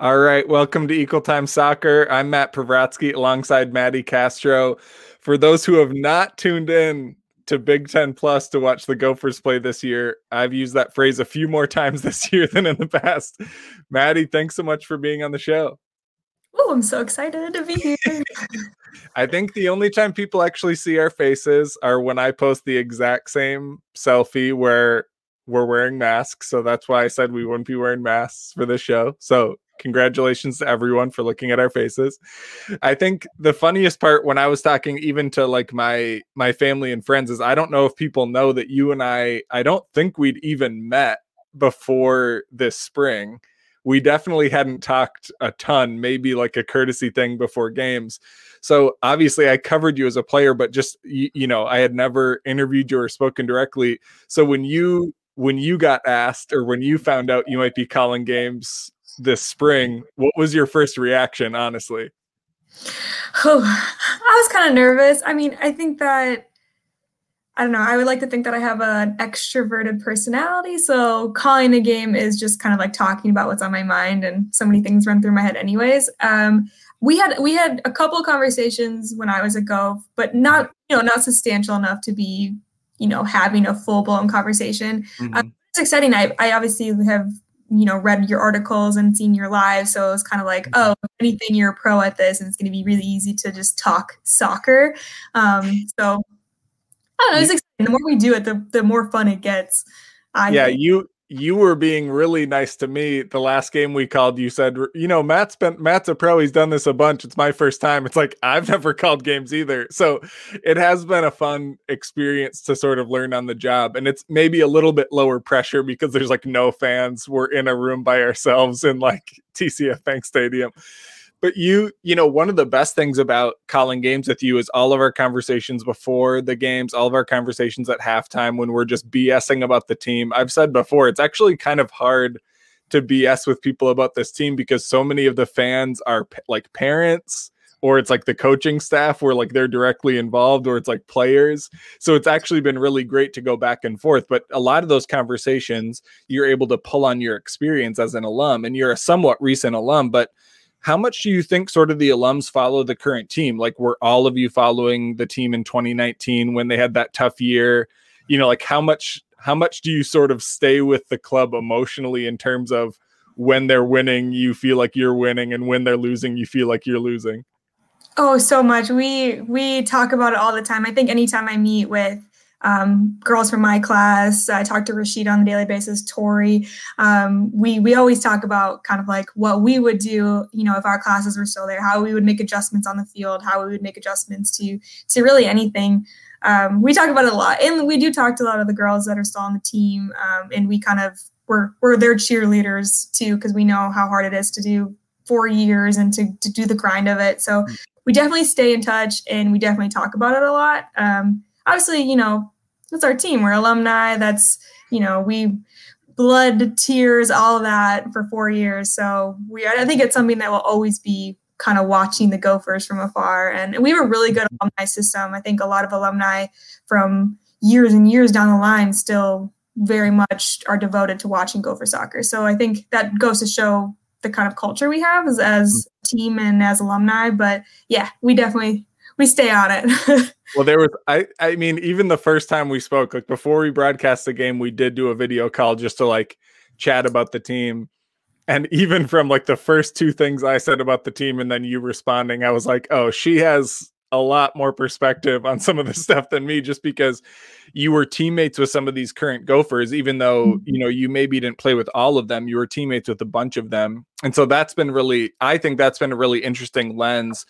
All right, welcome to Equal Time Soccer. I'm Matt Pravratsky alongside Maddie Castro. For those who have not tuned in to Big Ten Plus to watch the Gophers play this year, I've used that phrase a few more times this year than in the past. Maddie, thanks so much for being on the show. Oh, I'm so excited to be here. I think the only time people actually see our faces are when I post the exact same selfie where we're wearing masks. So that's why I said we wouldn't be wearing masks for this show. So congratulations to everyone for looking at our faces. I think the funniest part when i was talking even to like my my family and friends is i don't know if people know that you and i i don't think we'd even met before this spring. We definitely hadn't talked a ton maybe like a courtesy thing before games. So obviously i covered you as a player but just you, you know i had never interviewed you or spoken directly. So when you when you got asked or when you found out you might be calling games this spring. What was your first reaction, honestly? Oh, I was kind of nervous. I mean, I think that I don't know. I would like to think that I have an extroverted personality. So calling a game is just kind of like talking about what's on my mind, and so many things run through my head, anyways. Um, we had we had a couple of conversations when I was at Gove, but not you know not substantial enough to be you know having a full blown conversation. Mm-hmm. Um, it's exciting. I I obviously have you know read your articles and seen your live so it was kind of like oh anything you're a pro at this and it's going to be really easy to just talk soccer. Um so i don't know it's exciting. The more we do it the, the more fun it gets I yeah think. you you were being really nice to me the last game we called you said you know matt's been matt's a pro he's done this a bunch it's my first time it's like i've never called games either. So it has been a fun experience to sort of learn on the job and it's maybe a little bit lower pressure because there's like no fans we're in a room by ourselves in like tcf bank stadium but you you know one of the best things about calling games with you is all of our conversations before the games all of our conversations at halftime when we're just bsing about the team. I've said before it's actually kind of hard to bs with people about this team because so many of the fans are like parents or it's like the coaching staff where like they're directly involved or it's like players. So it's actually been really great to go back and forth. But a lot of those conversations you're able to pull on your experience as an alum and you're a somewhat recent alum but how much do you think sort of the alums follow the current team? Like, were all of you following the team in 2019 when they had that tough year? You know, like how much how much do you sort of stay with the club emotionally in terms of when they're winning, you feel like you're winning, and when they're losing, you feel like you're losing? Oh, so much. We we talk about it all the time. I think anytime I meet with um, girls from my class. I talk to Rashid on a daily basis, Tori. Um, we we always talk about kind of like what we would do, you know, if our classes were still there, how we would make adjustments on the field, how we would make adjustments to to really anything. Um, we talk about it a lot, and we do talk to a lot of the girls that are still on the team, um, and we kind of we're we're their cheerleaders too because we know how hard it is to do four years and to to do the grind of it. So we definitely stay in touch, and we definitely talk about it a lot. Um, obviously, you know, that's our team. We're alumni. That's, you know, we blood, tears, all of that for four years. So we, I think it's something that will always be kind of watching the Gophers from afar. And, we have a really good alumni system. I think a lot of alumni from years and years down the line still very much are devoted to watching Gopher soccer. So I think that goes to show the kind of culture we have as, as team and as alumni. But yeah, we definitely we stay on it. well, there was I I mean, even the first time we spoke, like before we broadcast the game, we did do a video call just to like chat about the team. And even from like the first two things I said about the team and then you responding, I was like, oh, she has a lot more perspective on some of the stuff than me just because you were teammates with some of these current gophers even though mm-hmm. you know you maybe didn't play with all of them you were teammates with a bunch of them and so that's been really i think that's been a really interesting lens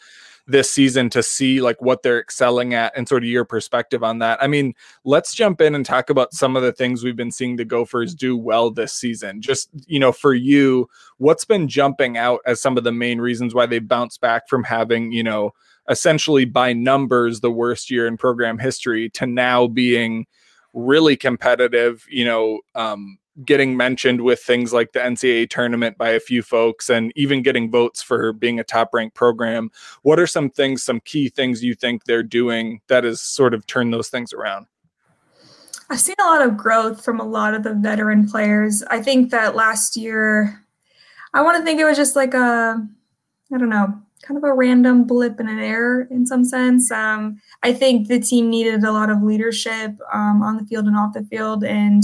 this season to see like what they're excelling at and sort of your perspective on that. I mean, let's jump in and talk about some of the things we've been seeing the Gophers do well this season. Just, you know, for you, what's been jumping out as some of the main reasons why they bounced back from having, you know, essentially by numbers the worst year in program history to now being really competitive, you know, um, getting mentioned with things like the NCAA tournament by a few folks and even getting votes for being a top ranked program. What are some things, some key things you think they're doing that has sort of turned those things around? I've seen a lot of growth from a lot of the veteran players. I think that last year, I want to think it was just like a, I don't know, kind of a random blip in an error in some sense. Um, I think the team needed a lot of leadership um, on the field and off the field, and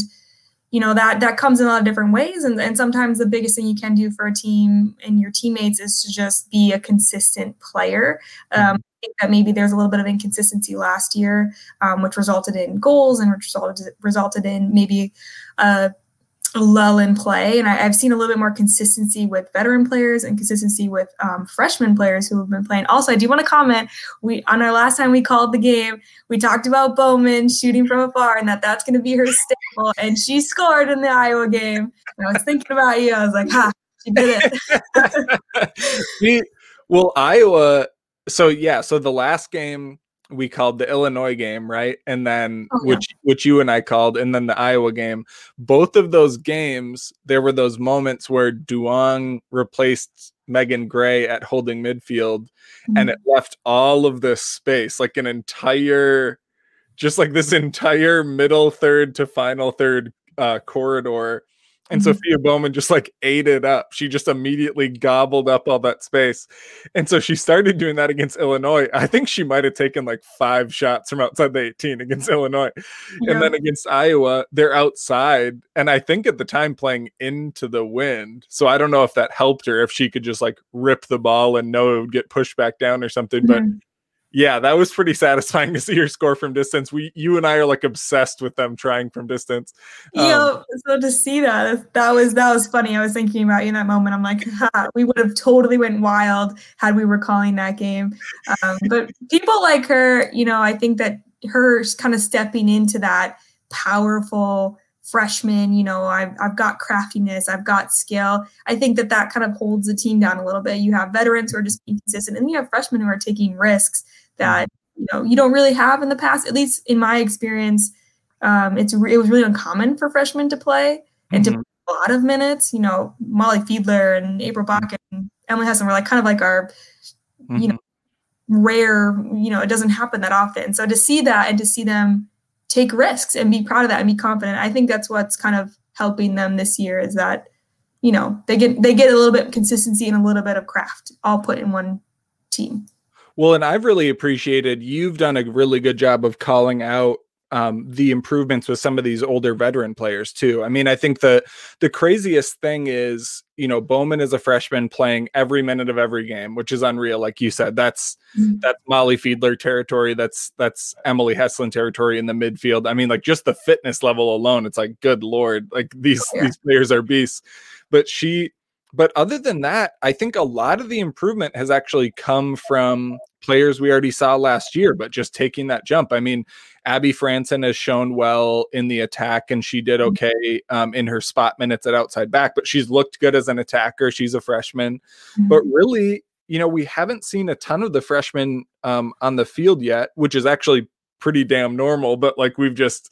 you know that that comes in a lot of different ways. And, and sometimes the biggest thing you can do for a team and your teammates is to just be a consistent player. Um, think that maybe there's a little bit of inconsistency last year, um, which resulted in goals and which resulted resulted in maybe a lull in play. And I, have seen a little bit more consistency with veteran players and consistency with um, freshman players who have been playing. Also, I do want to comment. We on our last time we called the game, we talked about Bowman shooting from afar and that that's going to be her staple. And she scored in the Iowa game. And I was thinking about you. I was like, ha, she did it. well, Iowa. So yeah, so the last game we called the Illinois game, right? And then oh, yeah. which which you and I called, and then the Iowa game. Both of those games, there were those moments where Duong replaced Megan Gray at holding midfield, mm-hmm. and it left all of this space, like an entire, just like this entire middle third to final third uh, corridor and mm-hmm. Sophia Bowman just like ate it up. She just immediately gobbled up all that space. And so she started doing that against Illinois. I think she might have taken like five shots from outside the 18 against Illinois. Yeah. And then against Iowa, they're outside. And I think at the time playing into the wind. So I don't know if that helped her, if she could just like rip the ball and know it would get pushed back down or something. Mm-hmm. But yeah, that was pretty satisfying to see your score from distance. We, you and I are like obsessed with them trying from distance. Um, yeah, so to see that, that was that was funny. I was thinking about you in that moment. I'm like, we would have totally went wild had we were calling that game. Um, but people like her, you know, I think that her kind of stepping into that powerful freshman, you know, I've, I've got craftiness, I've got skill. I think that that kind of holds the team down a little bit. You have veterans who are just being consistent, and you have freshmen who are taking risks that you know you don't really have in the past. At least in my experience, um, it's it was really uncommon for freshmen to play and mm-hmm. to a lot of minutes. You know, Molly Fiedler and April Bach and Emily Heslin were like kind of like our, mm-hmm. you know, rare. You know, it doesn't happen that often. So to see that and to see them take risks and be proud of that and be confident, I think that's what's kind of helping them this year is that you know they get they get a little bit of consistency and a little bit of craft all put in one team. Well, and I've really appreciated you've done a really good job of calling out um, the improvements with some of these older veteran players too. I mean, I think the the craziest thing is, you know, Bowman is a freshman playing every minute of every game, which is unreal. Like you said, that's mm-hmm. that's Molly Fiedler territory. That's that's Emily Heslin territory in the midfield. I mean, like just the fitness level alone, it's like, good lord, like these oh, yeah. these players are beasts. But she but other than that, I think a lot of the improvement has actually come from players we already saw last year, but just taking that jump. I mean, Abby Franson has shown well in the attack, and she did mm-hmm. okay um, in her spot minutes at outside back, but she's looked good as an attacker. She's a freshman. Mm-hmm. But really, you know, we haven't seen a ton of the freshmen um, on the field yet, which is actually pretty damn normal. But like we've just,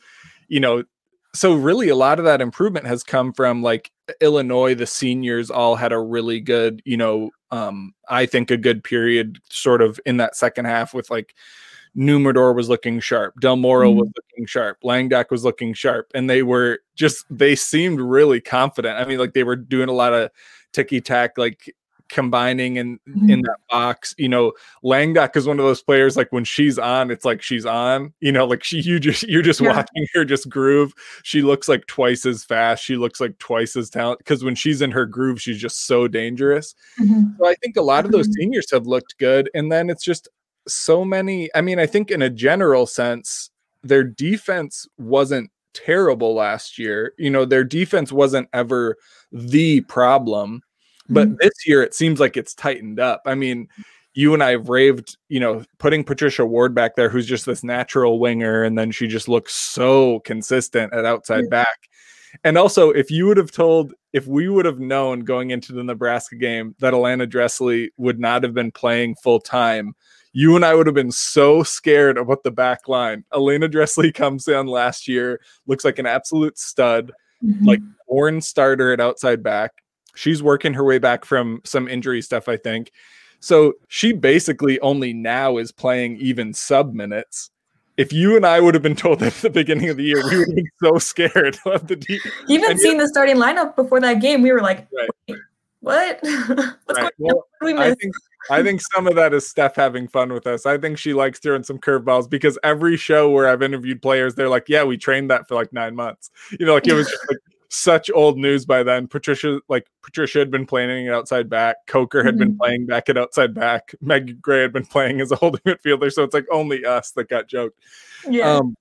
you know, so really a lot of that improvement has come from like Illinois the seniors all had a really good you know um I think a good period sort of in that second half with like Numador was looking sharp Del Moro mm-hmm. was looking sharp Langdak was looking sharp and they were just they seemed really confident I mean like they were doing a lot of ticky tack like combining in mm-hmm. in that box. You know, Langdak is one of those players like when she's on, it's like she's on. You know, like she you just you're just yeah. watching her just groove. She looks like twice as fast. She looks like twice as talented because when she's in her groove, she's just so dangerous. Mm-hmm. So I think a lot of those mm-hmm. seniors have looked good, and then it's just so many. I mean, I think in a general sense, their defense wasn't terrible last year. You know, their defense wasn't ever the problem but mm-hmm. this year it seems like it's tightened up. I mean, you and I have raved, you know, putting Patricia Ward back there, who's just this natural winger, and then she just looks so consistent at outside back. And also, if you would have told, if we would have known going into the Nebraska game that Alana Dressley would not have been playing full time, you and I would have been so scared about the back line. Elena Dressley comes in last year, looks like an absolute stud, mm-hmm. like born starter at outside back she's working her way back from some injury stuff, I think. So she basically only now is playing even sub minutes. If you and I would have been told that at the beginning of the year, we would have been so scared of the deep. Even seeing the starting lineup before that game, we were like, right. what? What's Right. going on? Well, What did we I think I think some of that is Steph having fun with us. I think she likes throwing some curveballs because every show where I've interviewed players, they're like, "Yeah, we trained that for like nine months." You know, like it was just like such old news by then. Patricia, like Patricia, had been playing at outside back. Coker had been Mhm. playing back at outside back. Meg Gray had been playing as a holding midfielder. So it's like only us that got joked. yeah. Um,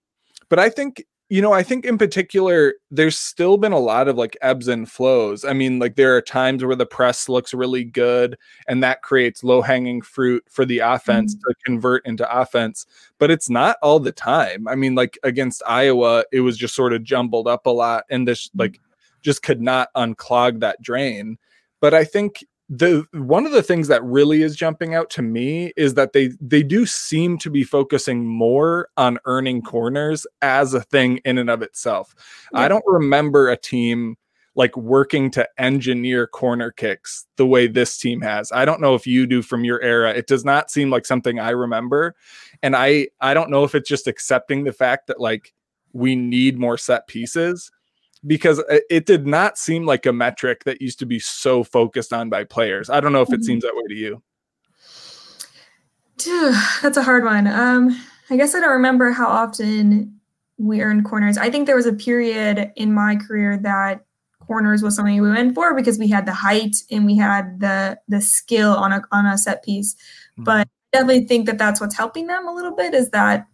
but I think you know, I think in particular, there's still been a lot of like ebbs and flows. I mean, like there are times where the press looks really good, and that creates low hanging fruit for the offense mm-hmm. to convert into offense. But it's not all the time. I mean, like against Iowa, it was just sort of jumbled up a lot, and this mm-hmm. like just could not unclog that drain. But I think the one of the things that really is jumping out to me is that they they do seem to be focusing more on earning corners as a thing in and of itself. I don't remember a team like working to engineer corner kicks the way this team has. I don't know if you do from your era. It does not seem like something I remember. And I I don't know if it's just accepting the fact that like we need more set pieces because it- it did not seem like a metric that used to be so focused on by players. I don't know if it Mhm. seems that way to you. That's a hard one. Um, I guess I don't remember how often we earned corners. I think there was a period in my career that corners was something we went for because we had the height and we had the the skill on a on a set piece. But I definitely think that that's what's helping them a little bit is that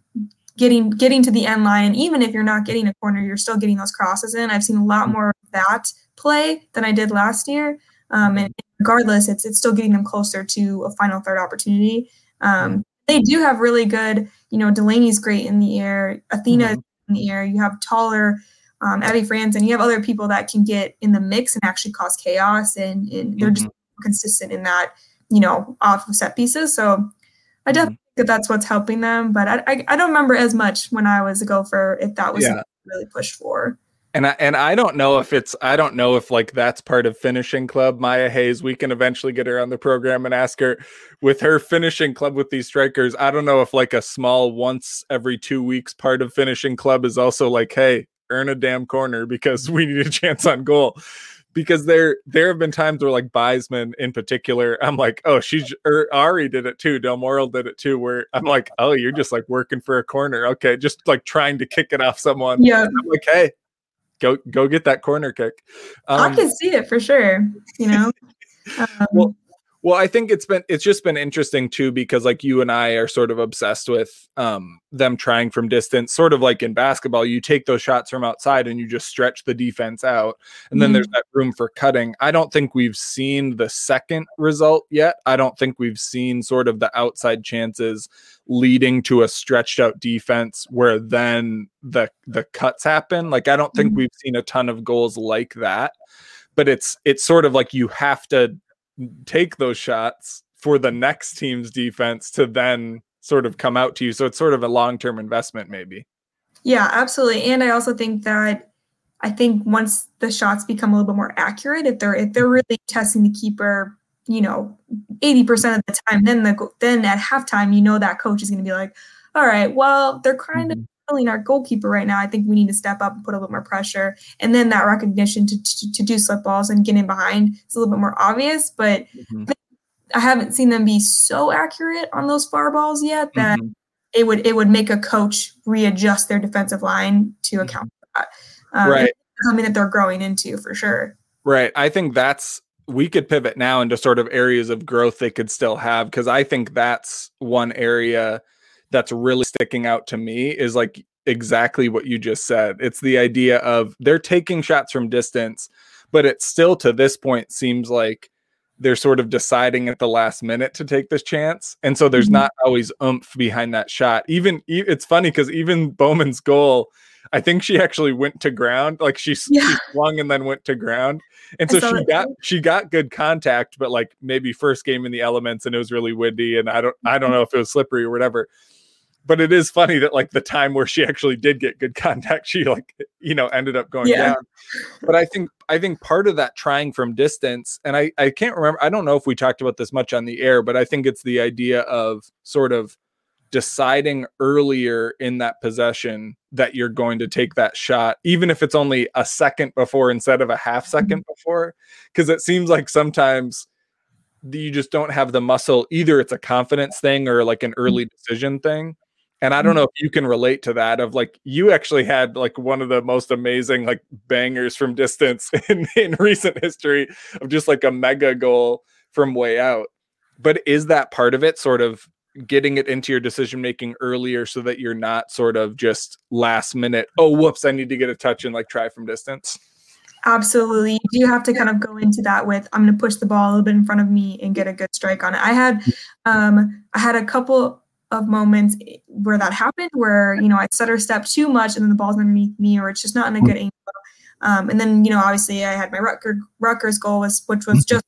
getting getting to the end line and even if you're not getting a corner, you're still getting those crosses in. I've seen a lot Mhm. more of that play than I did last year. Um, and regardless, it's it's still getting them closer to a final third opportunity. Um, they do have really good, you know, Delaney's great in the air, Athena Mhm. in the air. You have taller um, Abby and You have other people that can get in the mix and actually cause chaos, and, and they're just consistent in that, you know, off of set pieces. So I definitely that's what's helping them. But I, I, I don't remember as much when I was a gopher if that was Yeah. really pushed for. And I and I don't know if it's I don't know if like that's part of finishing club. Maya Hayes, we can eventually get her on the program and ask her with her finishing club with these strikers. I don't know if like a small once every two weeks part of finishing club is also like, hey, earn a damn corner because we need a chance on goal. Because there there have been times where like Beisman in particular, I'm like, oh, she's or Ari did it too. Del Moral did it too, where I'm like, oh, you're just like working for a corner. Okay, just like trying to kick it off someone. Yeah, I'm like, hey, go go get that corner kick. I Um, can see it for sure. You know. Um, Well, well, I think it's been it's just been interesting too because like you and I are sort of obsessed with um them trying from distance, sort of like in basketball, you take those shots from outside and you just stretch the defense out, and then there's that room for cutting. I don't think we've seen the second result yet. I don't think we've seen sort of the outside chances leading to a stretched out defense where then the the cuts happen. Like I don't think Mhm. we've seen a ton of goals like that. But it's it's sort of like you have to take those shots for the next team's defense to then sort of come out to you. So it's sort of a long term investment, maybe. Yeah, absolutely. And I also think that I think once the shots become a little bit more accurate, if they're if they're really testing the keeper, you know, eighty percent of the time, then the then at halftime, you know that coach is going to be like, all right, well, they're kind of mm-hmm. Killing our goalkeeper right now. I think we need to step up and put a little more pressure, and then that recognition to to, to do slip balls and get in behind is a little bit more obvious. But Mhm. I haven't seen them be so accurate on those far balls yet that Mhm. it would it would make a coach readjust their defensive line to account for that. Um, Right. something that they're growing into for sure. Right. I think that's we could pivot now into sort of areas of growth they could still have because I think that's one area that's really sticking out to me is like exactly what you just said. It's the idea of they're taking shots from distance, but it still to this point seems like they're sort of deciding at the last minute to take this chance. And so there's Mhm. not always oomph behind that shot. Even it's funny because even Bowman's goal, I think she actually went to ground. Like she, Yeah. she swung and then went to ground. And so she got she got good contact, but like maybe first game in the elements and it was really windy and I don't I don't know if it was slippery or whatever. But it is funny that like the time where she actually did get good contact, she like you know ended up going Yeah. down. But I think I think part of that trying from distance, and I I can't remember, I don't know if we talked about this much on the air, but I think it's the idea of sort of deciding earlier in that possession that you're going to take that shot, even if it's only a second before instead of a half 2nd mm-hmm. before. Because it seems like sometimes you just don't have the muscle. Either it's a confidence thing or like an early decision thing. And I don't know if you can relate to that of like you actually had like one of the most amazing like bangers from distance in, in recent history of just like a mega goal from way out. But is that part of it sort of getting it into your decision making earlier so that you're not sort of just last minute, oh whoops, I need to get a touch and like try from distance? Absolutely. You do have to kind of go into that with I'm gonna push the ball a little bit in front of me and get a good strike on it. I had um I had a couple of moments where that happened where you know I stutter step too much and then the ball's underneath me or it's just not in a good angle. Um, and then you know obviously I had my Rutger, Rutgers goal was which was just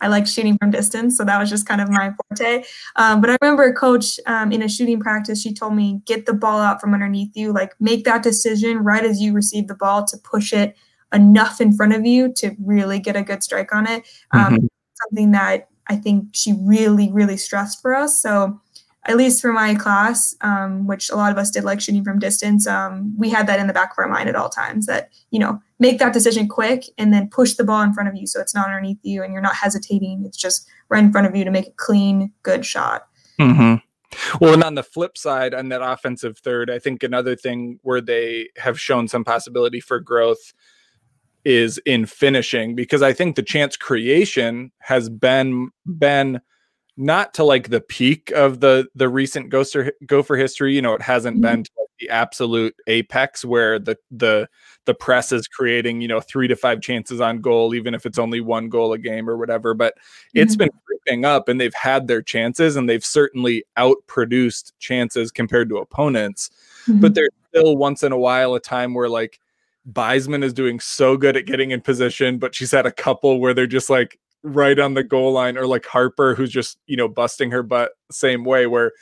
I like shooting from distance, so that was just kind of my forte. Um, but I remember a coach um, in a shooting practice, she told me, "Get the ball out from underneath you. Like make that decision right as you receive the ball to push it enough in front of you to really get a good strike on it." Um, mm-hmm. Something that I think she really, really stressed for us. So at least for my class, um, which a lot of us did like shooting from distance, um, we had that in the back of our mind at all times that, you know, make that decision quick and then push the ball in front of you so it's not underneath you and you're not hesitating. It's just right in front of you to make a clean, good shot. Mm-hmm. Well, and on the flip side, on that offensive third, I think another thing where they have shown some possibility for growth is in finishing because I think the chance creation has been been not to like the peak of the the recent gopher gopher history you know it hasn't mm-hmm. been to like the absolute apex where the the the press is creating you know three to five chances on goal even if it's only one goal a game or whatever but mm-hmm. it's been creeping up and they've had their chances and they've certainly outproduced chances compared to opponents mm-hmm. but there's still once in a while a time where like Beisman is doing so good at getting in position, but she's had a couple where they're just like right on the goal line or like Harper who's just, you know, busting her butt same way where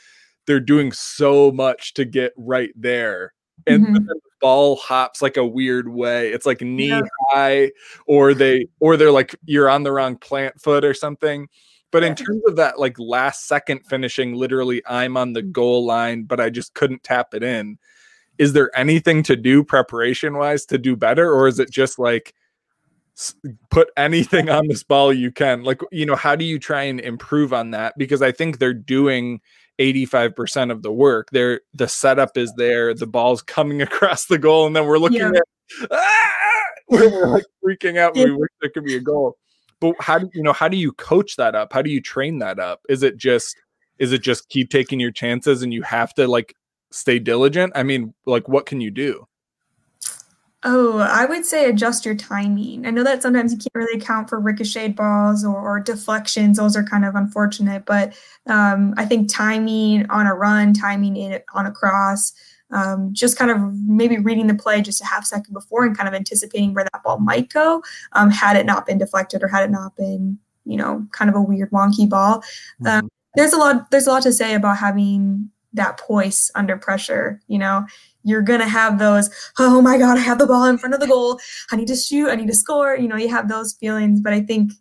they're doing so much to get right there. And mm-hmm. the ball hops like a weird way. It's like knee yeah. high or they or they're like you're on the wrong plant foot or something. But in terms of that like last second finishing, literally I'm on the goal line, but I just couldn't tap it in. Is there anything to do preparation wise to do better? Or is it just like put anything on this ball you can. Like, you know, how do you try and improve on that? Because I think they're doing 85% of the work. They're the setup is there, the ball's coming across the goal, and then we're looking yeah. at ah! we're, we're, like freaking out. We wish there could be a goal. But how do you know how do you coach that up? How do you train that up? Is it just is it just keep taking your chances and you have to like stay diligent? I mean, like what can you do? Oh, I would say adjust your timing. I know that sometimes you can't really account for ricocheted balls or, or deflections. Those are kind of unfortunate, but um, I think timing on a run, timing in on a cross, um, just kind of maybe reading the play just a half second before and kind of anticipating where that ball might go, um, had it not been deflected or had it not been, you know, kind of a weird wonky ball. Um, mm-hmm. there's a lot. There's a lot to say about having that poise under pressure. You know, you're gonna have those oh my god i have the ball in front of the goal. I need to shoot. I need to score. You know you have those feelings but i think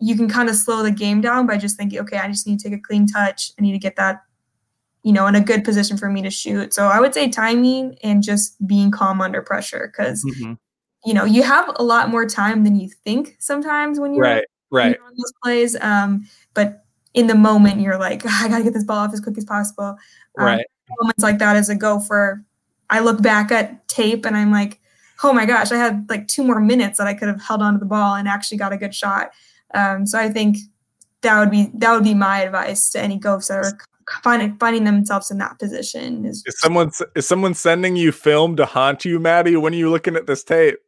you can kind of slow the game down by just thinking okay i just need to take a clean touch. I need to get that you know in a good position for me to shoot. So i would say timing and just being calm under pressure because mm-hmm. you know you have a lot more time than you think sometimes when you're right right. on those plays um but in the moment you're like i gotta get this ball off as quick as possible. Um, right. moments like that as a gopher I look back at tape and I'm like, oh my gosh, I had like two more minutes that I could have held onto the ball and actually got a good shot. Um, so I think that would be that would be my advice to any ghosts that are finding finding themselves in that position. Is, is someone is someone sending you film to haunt you, Maddie? When are you looking at this tape?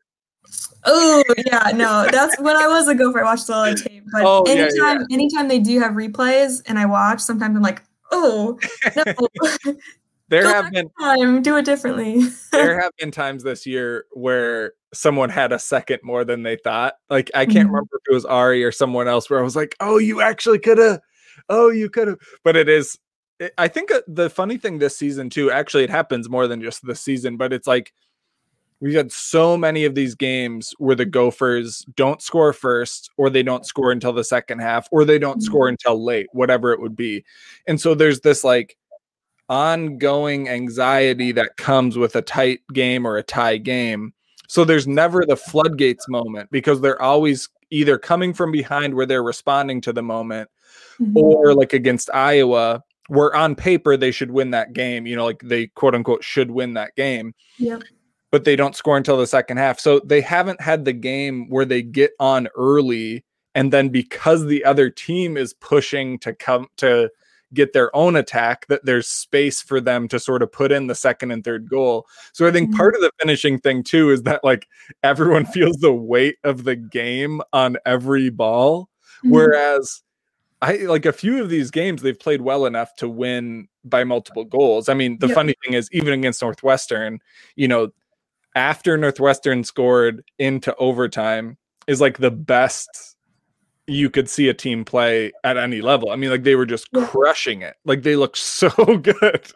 Oh yeah, no, that's when I was a gopher. I watched all the tape, but oh, anytime yeah, yeah. anytime they do have replays and I watch, sometimes I'm like, oh no. there Go have been time do it differently there have been times this year where someone had a second more than they thought like i can't mm-hmm. remember if it was ari or someone else where i was like oh you actually could have oh you could have but it is it, i think uh, the funny thing this season too actually it happens more than just this season but it's like we've had so many of these games where the gophers don't score first or they don't score until the second half or they don't mm-hmm. score until late whatever it would be and so there's this like ongoing anxiety that comes with a tight game or a tie game. So there's never the floodgates moment because they're always either coming from behind where they're responding to the moment mm-hmm. or like against Iowa where on paper they should win that game, you know, like they quote unquote should win that game. Yep. But they don't score until the second half. So they haven't had the game where they get on early and then because the other team is pushing to come to get their own attack that there's space for them to sort of put in the second and third goal. So I think mm-hmm. part of the finishing thing too is that like everyone feels the weight of the game on every ball mm-hmm. whereas I like a few of these games they've played well enough to win by multiple goals. I mean, the yep. funny thing is even against Northwestern, you know, after Northwestern scored into overtime is like the best you could see a team play at any level. I mean, like they were just yeah. crushing it. Like they looked so good.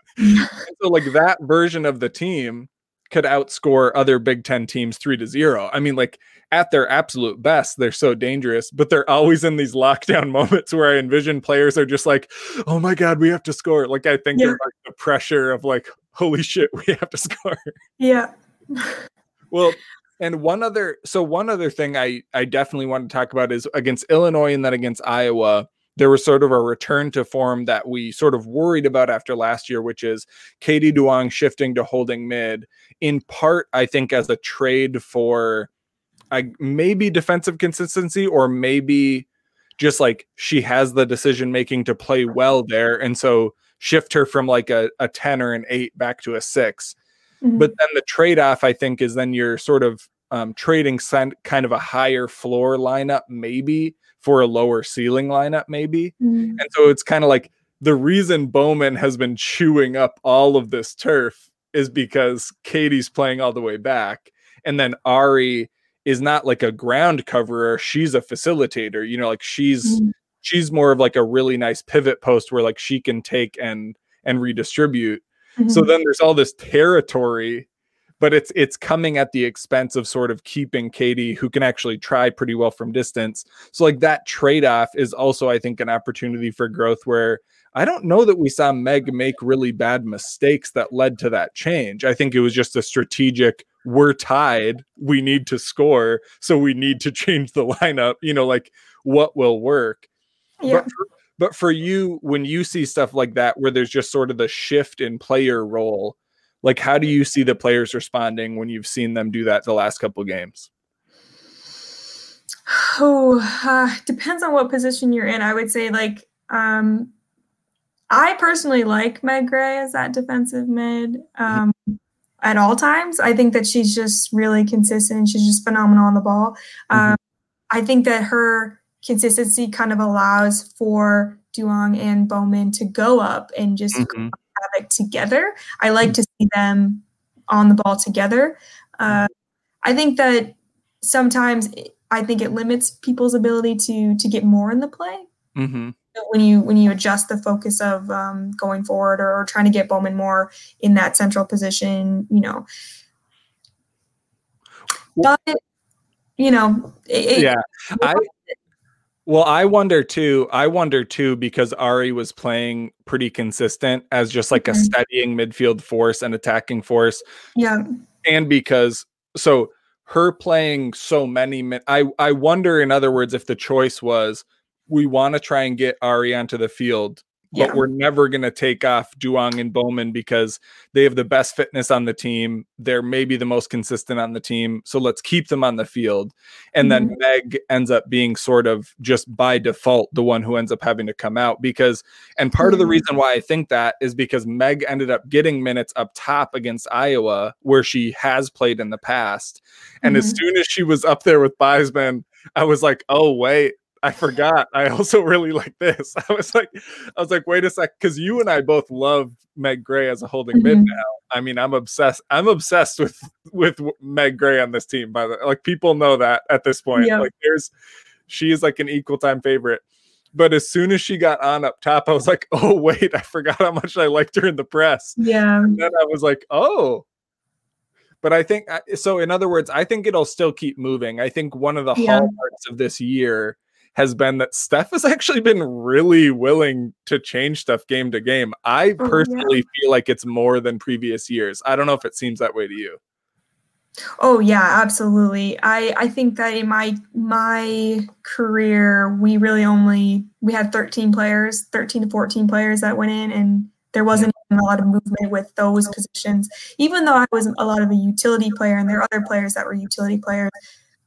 so like that version of the team could outscore other Big Ten teams three to zero. I mean, like at their absolute best, they're so dangerous, but they're always in these lockdown moments where I envision players are just like, oh my God, we have to score. Like I think yeah. like the pressure of like, holy shit, we have to score. Yeah. well, and one other, so one other thing I I definitely want to talk about is against Illinois and then against Iowa. There was sort of a return to form that we sort of worried about after last year, which is Katie Duong shifting to holding mid. In part, I think as a trade for I maybe defensive consistency or maybe just like she has the decision making to play well there, and so shift her from like a, a 10 or an 8 back to a 6 Mm-hmm. But then the trade off, I think, is then you're sort of um, trading kind of a higher floor lineup, maybe for a lower ceiling lineup, maybe. Mm-hmm. And so it's kind of like the reason Bowman has been chewing up all of this turf is because Katie's playing all the way back. And then Ari is not like a ground coverer, she's a facilitator. You know, like she's mm-hmm. she's more of like a really nice pivot post where like she can take and and redistribute. Mm-hmm. So then there's all this territory, but it's it's coming at the expense of sort of keeping Katie, who can actually try pretty well from distance. So like that trade-off is also, I think, an opportunity for growth where I don't know that we saw Meg make really bad mistakes that led to that change. I think it was just a strategic we're tied, we need to score, so we need to change the lineup, you know, like what will work. Yeah. But for, but for you, when you see stuff like that, where there's just sort of the shift in player role, like how do you see the players responding when you've seen them do that the last couple games? Oh, uh, depends on what position you're in. I would say like um, I personally like Meg Gray as that defensive mid um, at all times. I think that she's just really consistent. And she's just phenomenal on the ball. Mm-hmm. Um, I think that her consistency kind of allows for Duong and Bowman to go up and just mm-hmm. have it together. I like to see them on the ball together. Uh, I think that sometimes I think it limits people's ability to to get more in the play. Mm-hmm. When you when you adjust the focus of um, going forward or, or, trying to get Bowman more in that central position, you know. But you know, it, yeah, I well, I wonder too. I wonder too because Ari was playing pretty consistent as just like mm-hmm. a steadying midfield force and attacking force. Yeah. And because so her playing so many min- I I wonder in other words if the choice was we want to try and get Ari onto the field but we're never going to take off Duong and Bowman because they have the best fitness on the team. They're maybe the most consistent on the team. So let's keep them on the field. And mm-hmm. then Meg ends up being sort of just by default the one who ends up having to come out because, and part mm-hmm. of the mm-hmm. reason why I think that is because Meg ended up getting minutes up top against Iowa where she has played in the past. And mm-hmm. as soon as she was up there with Beisman, I was like, oh, wait, I forgot. I also really like this. I was like, I was like, wait a sec, because you and I both love Meg Gray as a holding mm-hmm. mid now. I mean, I'm obsessed. I'm obsessed with with Meg Gray on this team. By the like, people know that at this point. Yeah. Like, there's she is like an equal time favorite. But as soon as she got on up top, I was like, oh wait, I forgot how much I liked her in the press. Yeah. And then I was like, oh, but I think so. In other words, I think it'll still keep moving. I think one of the yeah. hallmarks of this year has been that Steph has actually been really willing to change stuff game to game. I Oh, personally yeah. feel like it's more than previous years. I don't know if it seems that way to you. Oh yeah, absolutely. I I think that in my my career, we really only we had 13 players, 13 to 14 players that went in, and there wasn't even a lot of movement with those positions. Even though I was a lot of a utility player, and there are other players that were utility players,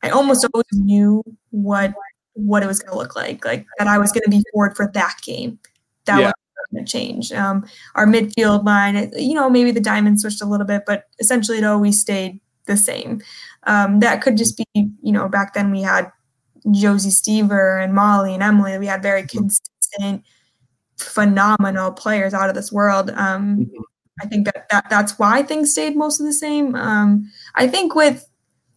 I almost always knew what what it was going to look like, like that I was going to be forward for that game. That Yeah. was going to change. Um, our midfield line, you know, maybe the diamond switched a little bit, but essentially it always stayed the same. Um, that could just be, you know, back then we had Josie Stever and Molly and Emily. We had very consistent, phenomenal players out of this world. Um, Mhm. I think that, that that's why things stayed most of the same. Um, I think with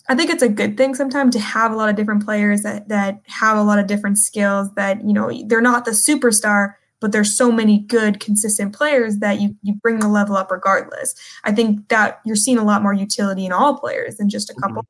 I think it's a good thing sometimes to have a lot of different players that that have a lot of different skills that you know they're not the superstar but there's so many good consistent players that you you bring the level up regardless. I think that you're seeing a lot more utility in all players than just a couple.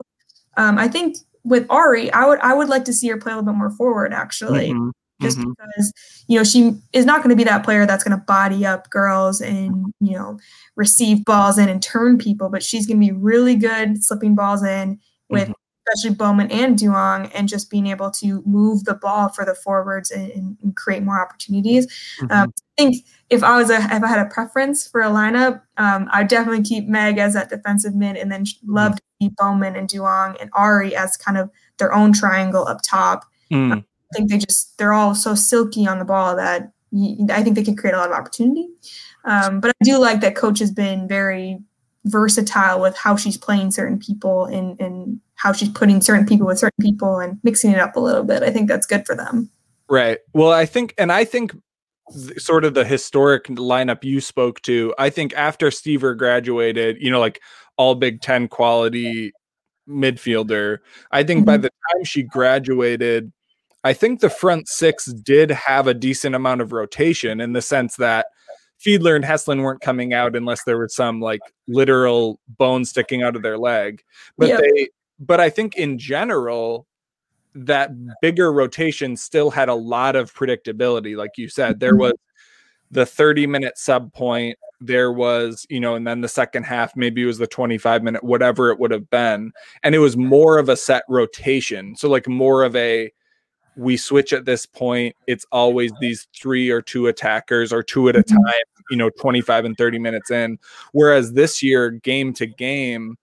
Um, i think with ari i would i would like to see her play a little bit more forward actually. Mhm. Just Mhm. because you know she is not going to be that player that's going to body up girls and you know receive balls in and turn people, but she's going to be really good slipping balls in with Mhm. especially Bowman and Duong and just being able to move the ball for the forwards and, and, create more opportunities. Mhm. Um, I think if I was a if I had a preference for a lineup, um, I'd definitely keep Meg as that defensive mid, and then love to see Bowman and Duong and Ari as kind of their own triangle up top. Mm. I think they just they're all so silky on the ball that I think they can create a lot of opportunity. Um, but I do like that coach has been very versatile with how she's playing certain people and and how she's putting certain people with certain people and mixing it up a little bit. I think that's good for them. Right. Well, I think, and I think sort of the historic lineup you spoke to, I think after Stever graduated, you know, like all Big Ten quality midfielder, I think by Mhm. the time she graduated, I think the front six did have a decent amount of rotation in the sense that Fiedler and Heslin weren't coming out unless there was some like literal bone sticking out of their leg. But Yeah. they, but I think in general, that bigger rotation still had a lot of predictability. Like you said, there Mhm. was the 30 minute sub point, there was, you know, and then the second half, maybe it was the 25 minute, whatever it would have been. And it was more of a set rotation. So, like, more of a we switch at this point. It's always these three or two attackers or two at a Mhm. time, you know, 25 and 30 minutes in. Whereas this year, game to game,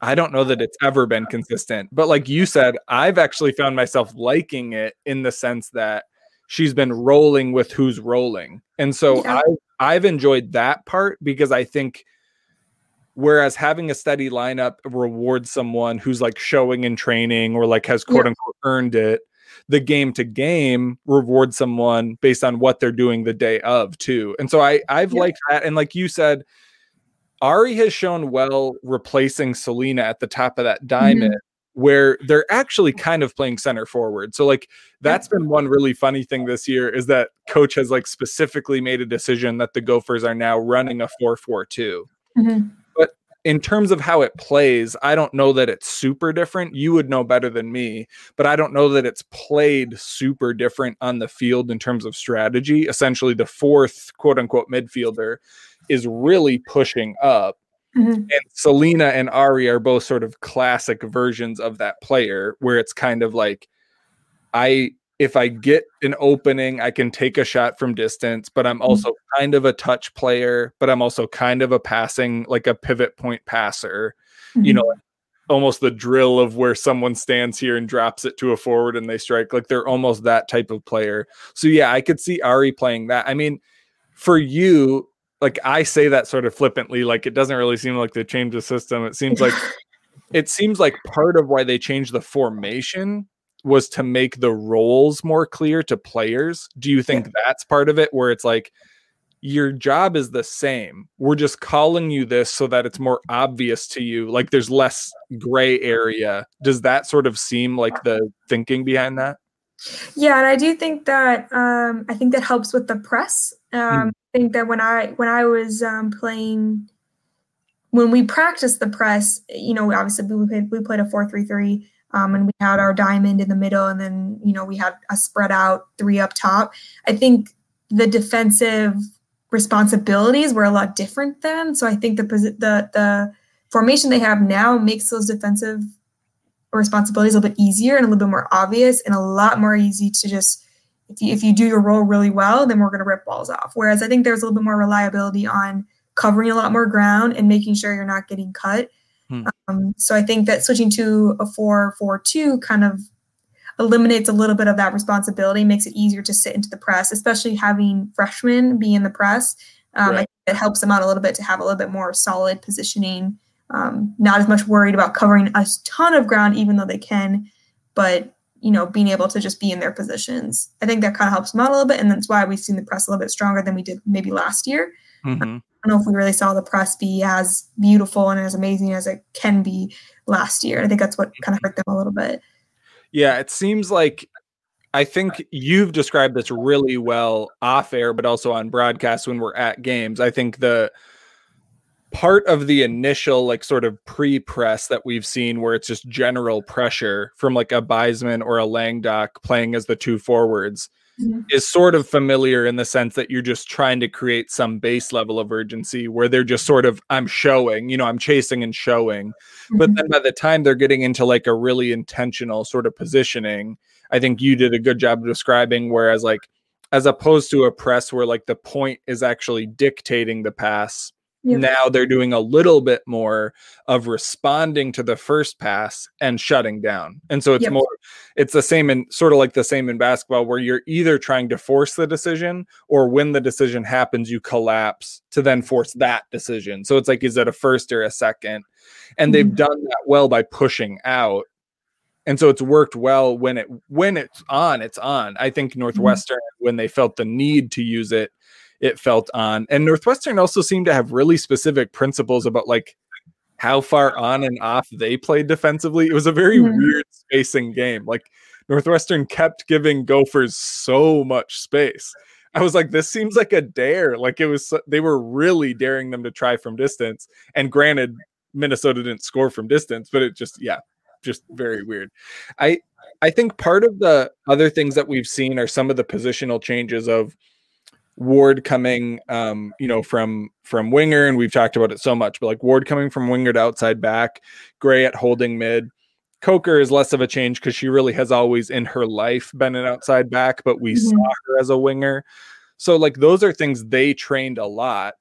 I don't know that it's ever been consistent. But like you said, I've actually found myself liking it in the sense that she's been rolling with who's rolling. And so Yeah. I I've enjoyed that part because I think whereas having a steady lineup rewards someone who's like showing in training or like has quote Yeah. unquote earned it, the game to game reward someone based on what they're doing the day of too. And so I I've Yeah. liked that. And like you said, Ari has shown well replacing Selena at the top of that diamond, where they're actually kind of playing center forward. So like that's been one really funny thing this year is that coach has like specifically made a decision that the Gophers are now running a 4-4-2. Mhm. In terms of how it plays, I don't know that it's super different. You would know better than me, but I don't know that it's played super different on the field in terms of strategy. Essentially, the fourth quote unquote midfielder is really pushing up Mhm. and Selena and Ari are both sort of classic versions of that player where it's kind of like I if I get an opening, I can take a shot from distance, but I'm mm. also kind of a touch player, but I'm also kind of a passing like a pivot point passer. You know, mm-hmm. like almost the drill of where someone stands here and drops it to a forward and they strike like they're almost that type of player. So yeah, I could see Ari playing that. I mean, for you, like I say that sort of flippantly, like it doesn't really seem like they changed the system. It seems like it seems like part of why they changed the formation was to make the roles more clear to players. Do you think that's part of it where it's like your job is the same. We're just calling you this so that it's more obvious to you. Like there's less gray area. Does that sort of seem like the thinking behind that? Yeah, and I do think that um, I think that helps with the press. Um, I think that when I when I was um, playing, when we practiced the press, you know, obviously we played we played a four three three. Um, and we had our diamond in the middle, and then you know we had a spread out three up top. I think the defensive responsibilities were a lot different then. So I think the the the formation they have now makes those defensive responsibilities a little bit easier and a little bit more obvious and a lot more easy to just if you, if you do your role really well, then we're going to rip balls off. Whereas I think there's a little bit more reliability on covering a lot more ground and making sure you're not getting cut. Hmm. Um, so I think that switching to a 4 4 2 kind of eliminates a little bit of that responsibility, makes it easier to sit into the press, especially having freshmen be in the press. Um, right. it helps them out a little bit to have a little bit more solid positioning, um, not as much worried about covering a ton of ground, even though they can, but you know, being able to just be in their positions. I think that kind of helps them out a little bit, and that's why we've seen the press a little bit stronger than we did maybe last year. Mm-hmm. I don't know if we really saw the press be as beautiful and as amazing as it can be last year. I think that's what kind of hurt them a little bit. Yeah, it seems like I think you've described this really well off air, but also on broadcast when we're at games. I think the part of the initial like sort of pre-press that we've seen where it's just general pressure from like a Beisman or a Langdock playing as the two forwards mm-hmm. is sort of familiar in the sense that you're just trying to create some base level of urgency where they're just sort of I'm showing, you know, I'm chasing and showing. Mm-hmm. But then by the time they're getting into like a really intentional sort of positioning, I think you did a good job of describing whereas like as opposed to a press where like the point is actually dictating the pass Yep. Now they're doing a little bit more of responding to the first pass and shutting down. And so it's yep. more, it's the same in sort of like the same in basketball where you're either trying to force the decision or when the decision happens, you collapse to then force that decision. So it's like, is it a first or a second? And mm-hmm. they've done that well by pushing out. And so it's worked well when it when it's on, it's on. I think mm-hmm. Northwestern, mm-hmm. when they felt the need to use it, it felt on. And Northwestern also seemed to have really specific principles about like how far on and off they played defensively. It was a very mm-hmm. weird spacing game. Like Northwestern kept giving Gophers so much space. I was like, this seems like a dare. Like it was, they were really daring them to try from distance. And granted, Minnesota didn't score from distance, but it just, yeah, just very weird. I, I think part of the other things that we've seen are some of the positional changes of Ward coming, um, you know, from from winger, and we've talked about it so much, but like Ward coming from winger to outside back, Gray at holding mid. Coker is less of a change because she really has always in her life been an outside back, but we mm-hmm. saw her as a winger. So like those are things they trained a lot.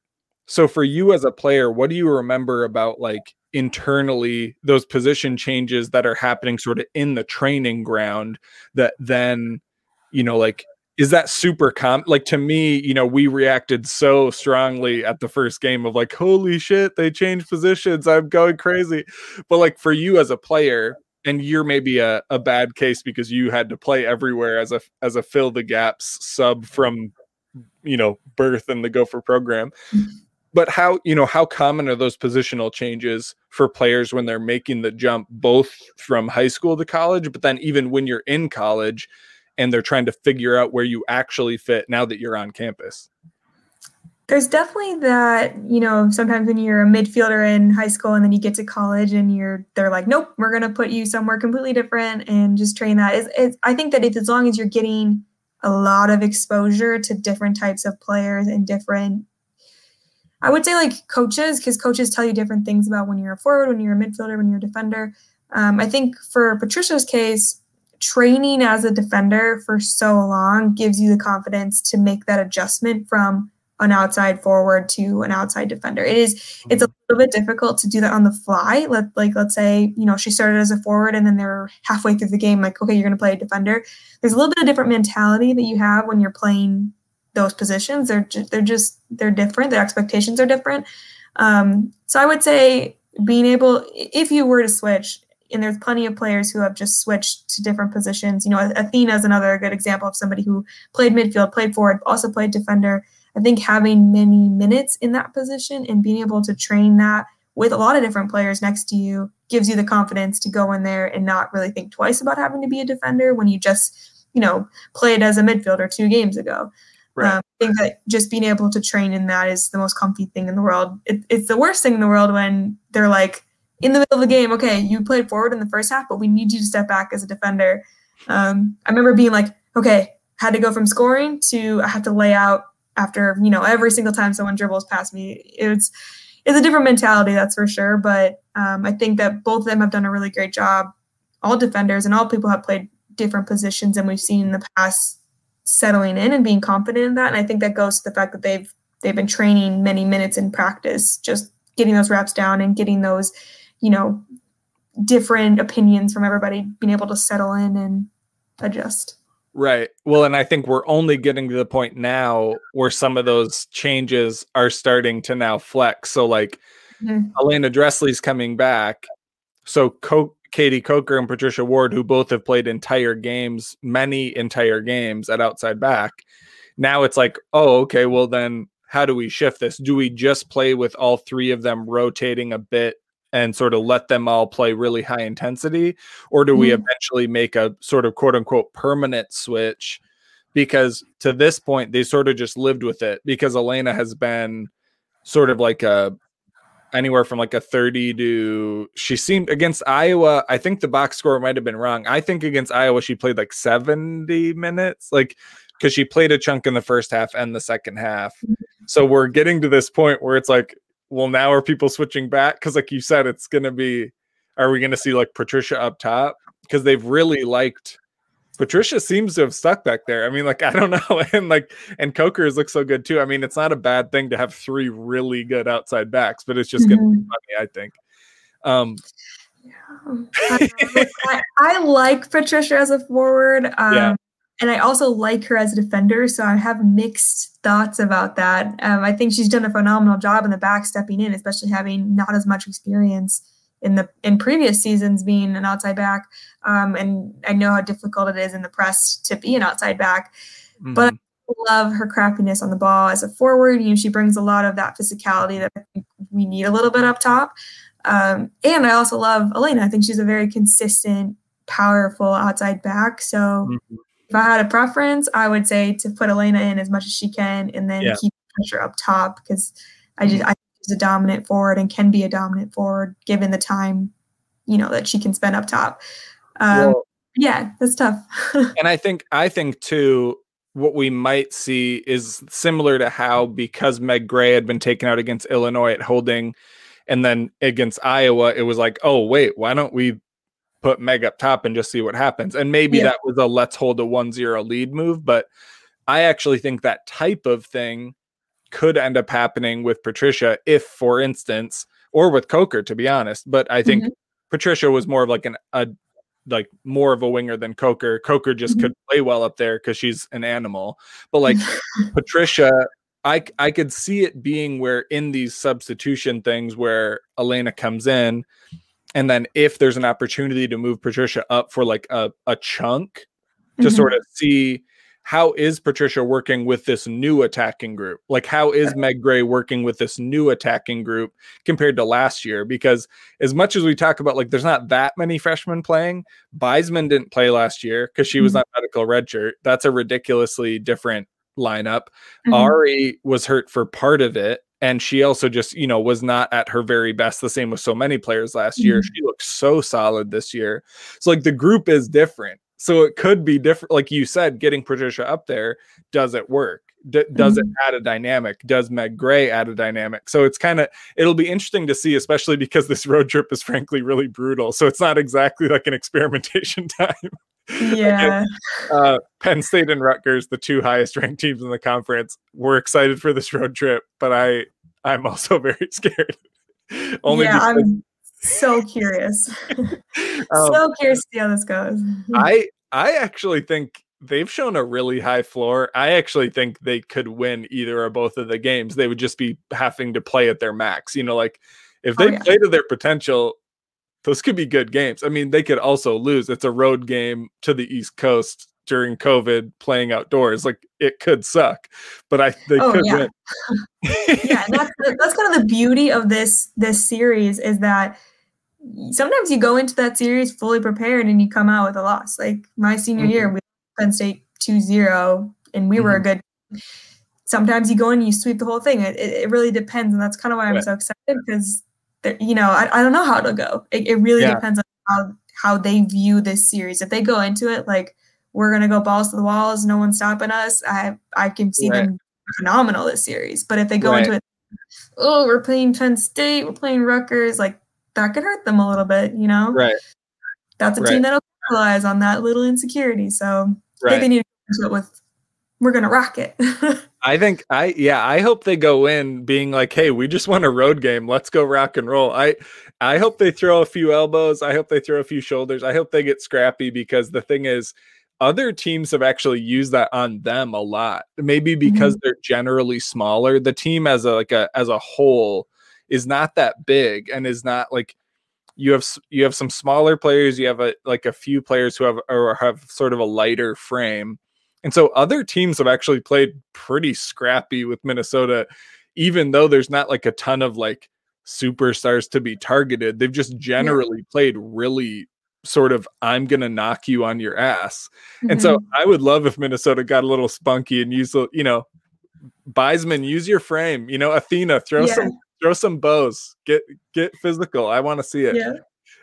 So for you as a player, what do you remember about like internally those position changes that are happening sort of in the training ground that then you know like is that super com like to me you know we reacted so strongly at the first game of like holy shit they changed positions i'm going crazy. But like for you as a player and you're maybe a, a bad case because you had to play everywhere as a as a fill the gaps sub from you know birth in the gopher program. But how you know how common are those positional changes for players when they're making the jump both from high school to college but then even when you're in college and they're trying to figure out where you actually fit now that you're on campus? There's definitely that, you know, sometimes when you're a midfielder in high school and then you get to college and you're they're like, nope, we're gonna put you somewhere completely different and just train that. Is it's, I think that if as long as you're getting a lot of exposure to different types of players and different I would say like coaches, because coaches tell you different things about when you're a forward, when you're a midfielder, when you're a defender. Um, I think for Patricia's case, training as a defender for so long gives you the confidence to make that adjustment from an outside forward to an outside defender. It is it's a mm-hmm. little bit difficult to do that on the fly. Let like let's say, you know, she started as a forward and then they're halfway through the game like, okay, you're going to play a defender. There's a little bit of different mentality that you have when you're playing those positions. They're ju- they're just they're different. Their expectations are different. Um, so I would say being able if you were to switch and there's plenty of players who have just switched to different positions. You know, Athena is another good example of somebody who played midfield, played forward, also played defender. I think having many minutes in that position and being able to train that with a lot of different players next to you gives you the confidence to go in there and not really think twice about having to be a defender when you just, you know, played as a midfielder two games ago. Right. Um, I think that just being able to train in that is the most comfy thing in the world. It, it's the worst thing in the world when they're like, in the middle of the game, okay, you played forward in the first half, but we need you to step back as a defender. Um, I remember being like, okay, had to go from scoring to I have to lay out after you know every single time someone dribbles past me. It's it's a different mentality, that's for sure. But um, I think that both of them have done a really great job. All defenders and all people have played different positions than we've seen in the past, settling in and being confident in that. And I think that goes to the fact that they've they've been training many minutes in practice, just getting those reps down and getting those, you know, different opinions from everybody, being able to settle in and adjust. Right. Well, and I think we're only getting to the point now where some of those changes are starting to now flex. So, like mm-hmm. Elena Dressley's coming back. So, Co- Katie Coker and Patricia Ward, who both have played entire games, many entire games at outside back. Now it's like, oh, okay, well, then how do we shift this? Do we just play with all three of them rotating a bit and sort of let them all play really high intensity or do we mm-hmm. eventually make a sort of quote unquote permanent switch because to this point they sort of just lived with it because Elena has been sort of like a anywhere from like a 30 to she seemed against Iowa I think the box score might have been wrong I think against Iowa she played like 70 minutes like because she played a chunk in the first half and the second half mm-hmm. so we're getting to this point where it's like well, now are people switching back? Because, like you said, it's going to be. Are we going to see like Patricia up top? Because they've really liked. Patricia seems to have stuck back there. I mean, like I don't know, and like and Coker's look so good too. I mean, it's not a bad thing to have three really good outside backs, but it's just mm-hmm. gonna be mm-hmm. funny, I think. Um, yeah. I, I, like Patricia as a forward. Um, yeah and I also like her as a defender, so I have mixed thoughts about that. Um, I think she's done a phenomenal job in the back, stepping in, especially having not as much experience in the in previous seasons being an outside back. Um, and I know how difficult it is in the press to be an outside back, mm-hmm. but I love her crappiness on the ball as a forward. You know, she brings a lot of that physicality that we need a little bit up top. Um, and I also love Elena. I think she's a very consistent, powerful outside back. So. Mm-hmm if I had a preference, I would say to put Elena in as much as she can and then yeah. keep pressure up top because I just I she's a dominant forward and can be a dominant forward given the time, you know, that she can spend up top. Um, well, yeah, that's tough. and I think I think too what we might see is similar to how because Meg Gray had been taken out against Illinois at holding and then against Iowa, it was like, oh wait, why don't we put Meg up top and just see what happens. And maybe yeah. that was a let's hold a 1-0 lead move, but I actually think that type of thing could end up happening with Patricia if for instance or with Coker to be honest, but I think mm-hmm. Patricia was more of like an a like more of a winger than Coker. Coker just mm-hmm. could play well up there cuz she's an animal. But like Patricia I I could see it being where in these substitution things where Elena comes in and then if there's an opportunity to move Patricia up for like a, a chunk to mm-hmm. sort of see how is Patricia working with this new attacking group? Like how is Meg Gray working with this new attacking group compared to last year? Because as much as we talk about like there's not that many freshmen playing, Beisman didn't play last year because she was mm-hmm. on medical redshirt. That's a ridiculously different lineup. Mm-hmm. Ari was hurt for part of it and she also just you know was not at her very best the same with so many players last year. Mm-hmm. she looks so solid this year. So like the group is different. So it could be different like you said getting patricia up there does it work? D- does mm-hmm. it add a dynamic? Does meg gray add a dynamic? So it's kind of it'll be interesting to see especially because this road trip is frankly really brutal. So it's not exactly like an experimentation time yeah. uh, Penn State and Rutgers, the two highest ranked teams in the conference, we're excited for this road trip, but I I'm also very scared. Only yeah, because... I'm so curious. um, so curious to see how this goes. I I actually think they've shown a really high floor. I actually think they could win either or both of the games. They would just be having to play at their max. You know, like if oh, they oh, yeah. play to their potential, those could be good games. I mean, they could also lose. It's a road game to the East Coast during COVID, playing outdoors. Like it could suck, but I they oh, could yeah. win. yeah, that's that's kind of the beauty of this this series is that sometimes you go into that series fully prepared and you come out with a loss. Like my senior mm-hmm. year, we Penn State 2-0 and we mm-hmm. were a mm-hmm. good. Sometimes you go in and you sweep the whole thing. It, it, it really depends, and that's kind of why I'm right. so excited because you know, I, I don't know how it'll go. It, it really yeah. depends on how how they view this series. If they go into it like we're gonna go balls to the walls, no one's stopping us, I I can see right. them phenomenal this series. But if they go right. into it, oh, we're playing Penn State, we're playing Rutgers, like that could hurt them a little bit, you know? Right. That's a right. team that'll capitalize on that little insecurity. So I think they need to do it with we're gonna rock it. I think I yeah, I hope they go in being like, hey, we just won a road game. Let's go rock and roll. I I hope they throw a few elbows. I hope they throw a few shoulders. I hope they get scrappy because the thing is other teams have actually used that on them a lot. Maybe because mm-hmm. they're generally smaller. The team as a like a as a whole is not that big and is not like you have you have some smaller players, you have a like a few players who have or have sort of a lighter frame and so other teams have actually played pretty scrappy with Minnesota, even though there's not like a ton of like superstars to be targeted. They've just generally yeah. played really sort of I'm gonna knock you on your ass. Mm-hmm. And so mm-hmm. I would love if Minnesota got a little spunky and used you know Beisman, use your frame. You know, Athena, throw yeah. some throw some bows. Get get physical. I want to see it. Yeah.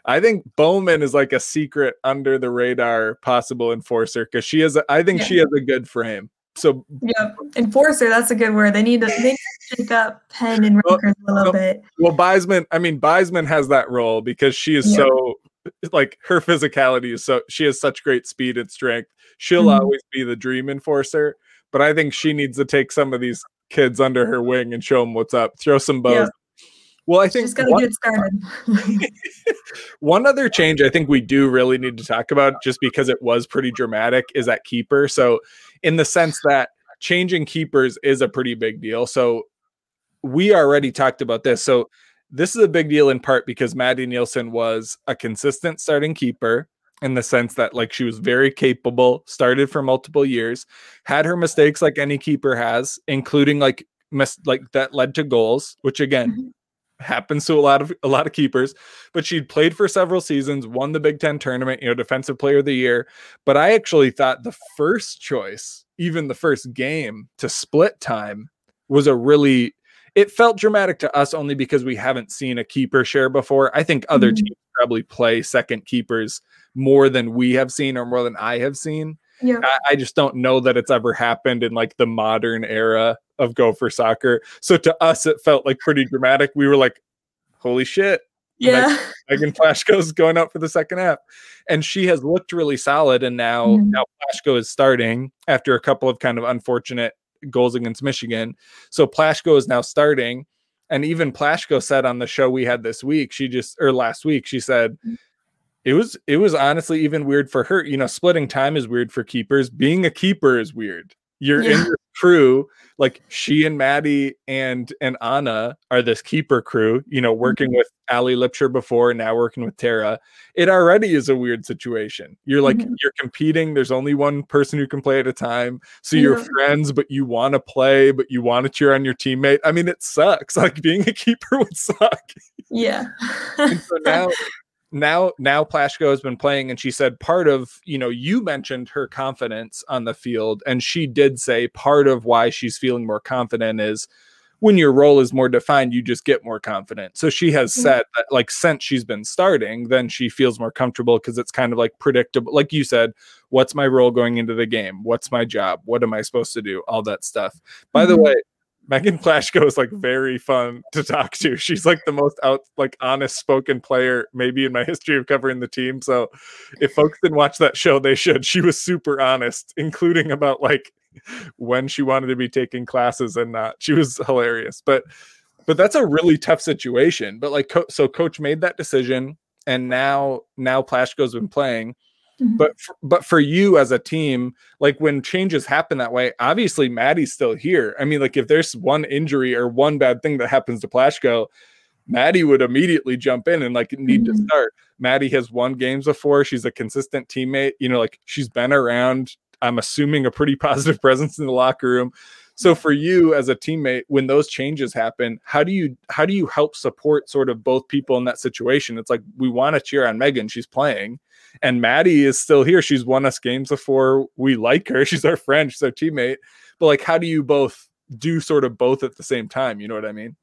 I think Bowman is like a secret under the radar possible enforcer because she has. A, I think yeah. she has a good frame. So yeah, enforcer. That's a good word. They need to they need to shake up Penn and Rutgers well, a little bit. Well, Beisman. I mean, Beisman has that role because she is yeah. so like her physicality is so she has such great speed and strength. She'll mm-hmm. always be the dream enforcer. But I think she needs to take some of these kids under her wing and show them what's up. Throw some bows. Yeah. Well, I think just gotta one, get started. one other change I think we do really need to talk about, just because it was pretty dramatic, is that keeper. So, in the sense that changing keepers is a pretty big deal. So, we already talked about this. So, this is a big deal in part because Maddie Nielsen was a consistent starting keeper in the sense that like she was very capable, started for multiple years, had her mistakes like any keeper has, including like mis- like that led to goals, which again, mm-hmm happens to a lot of a lot of keepers but she'd played for several seasons won the big 10 tournament you know defensive player of the year but i actually thought the first choice even the first game to split time was a really it felt dramatic to us only because we haven't seen a keeper share before i think other mm-hmm. teams probably play second keepers more than we have seen or more than i have seen yeah. I, I just don't know that it's ever happened in like the modern era of Gopher Soccer. So to us, it felt like pretty dramatic. We were like, holy shit. Yeah. Megan Plashko's going up for the second half. And she has looked really solid. And now, mm-hmm. now Plashko is starting after a couple of kind of unfortunate goals against Michigan. So Plashko is now starting. And even Plashko said on the show we had this week, she just or last week, she said mm. it was it was honestly even weird for her. You know, splitting time is weird for keepers. Being a keeper is weird. You're yeah. in your crew like she and Maddie and and Anna are this keeper crew, you know, working mm-hmm. with Ali Lipscher before and now working with Tara. It already is a weird situation. You're like mm-hmm. you're competing. There's only one person who can play at a time. So you're friends, but you want to play, but you want to cheer on your teammate. I mean, it sucks. Like being a keeper would suck. Yeah. so now now now Plashko has been playing and she said part of, you know, you mentioned her confidence on the field and she did say part of why she's feeling more confident is when your role is more defined, you just get more confident. So she has mm-hmm. said that like since she's been starting, then she feels more comfortable because it's kind of like predictable. Like you said, what's my role going into the game? What's my job? What am I supposed to do? All that stuff. By mm-hmm. the way, Megan Plashko is like very fun to talk to. She's like the most out like honest spoken player maybe in my history of covering the team. So if folks didn't watch that show, they should. She was super honest, including about like when she wanted to be taking classes and not. She was hilarious. But but that's a really tough situation. But like so coach made that decision and now now Plashko's been playing Mm-hmm. But for, but for you as a team, like when changes happen that way, obviously Maddie's still here. I mean, like if there's one injury or one bad thing that happens to Plashko, Maddie would immediately jump in and like need mm-hmm. to start. Maddie has won games before. She's a consistent teammate. You know, like she's been around. I'm assuming a pretty positive presence in the locker room. So for you as a teammate, when those changes happen, how do you how do you help support sort of both people in that situation? It's like we want to cheer on Megan, she's playing, and Maddie is still here. She's won us games before. We like her. She's our friend. She's our teammate. But like, how do you both do sort of both at the same time? You know what I mean?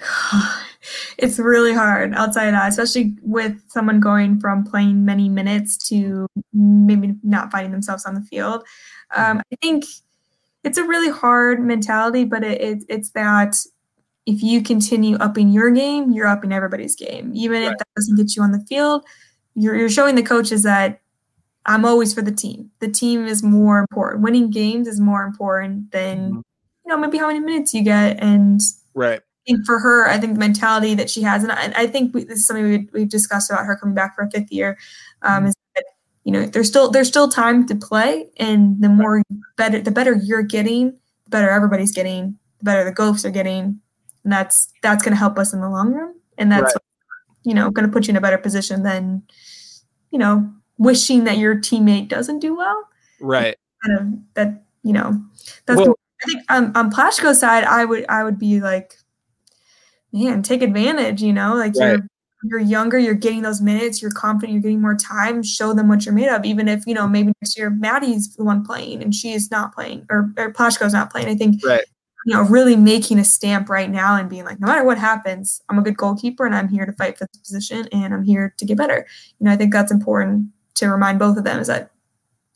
it's really hard outside that, especially with someone going from playing many minutes to maybe not finding themselves on the field. Um, I think it's a really hard mentality, but it, it, it's that if you continue upping your game, you're upping everybody's game. Even right. if that doesn't get you on the field, you're, you're showing the coaches that I'm always for the team. The team is more important. Winning games is more important than, mm-hmm. you know, maybe how many minutes you get. And right. I think for her, I think the mentality that she has, and I, I think we, this is something we, we've discussed about her coming back for a fifth year, um, mm-hmm. is that you know there's still there's still time to play, and the more better the better you're getting, the better everybody's getting, the better the Gophers are getting, and that's that's going to help us in the long run and that's right. You know going to put you in a better position than you know wishing that your teammate doesn't do well right kind of that you know that's well, i think um, on Plashko's side i would i would be like man take advantage you know like right. you're you're younger, you're getting those minutes, you're confident, you're getting more time, show them what you're made of. Even if, you know, maybe next year Maddie's the one playing and she is not playing or, or Plashko's not playing. I think right you know, really making a stamp right now and being like, no matter what happens, I'm a good goalkeeper and I'm here to fight for this position and I'm here to get better. You know, I think that's important to remind both of them is that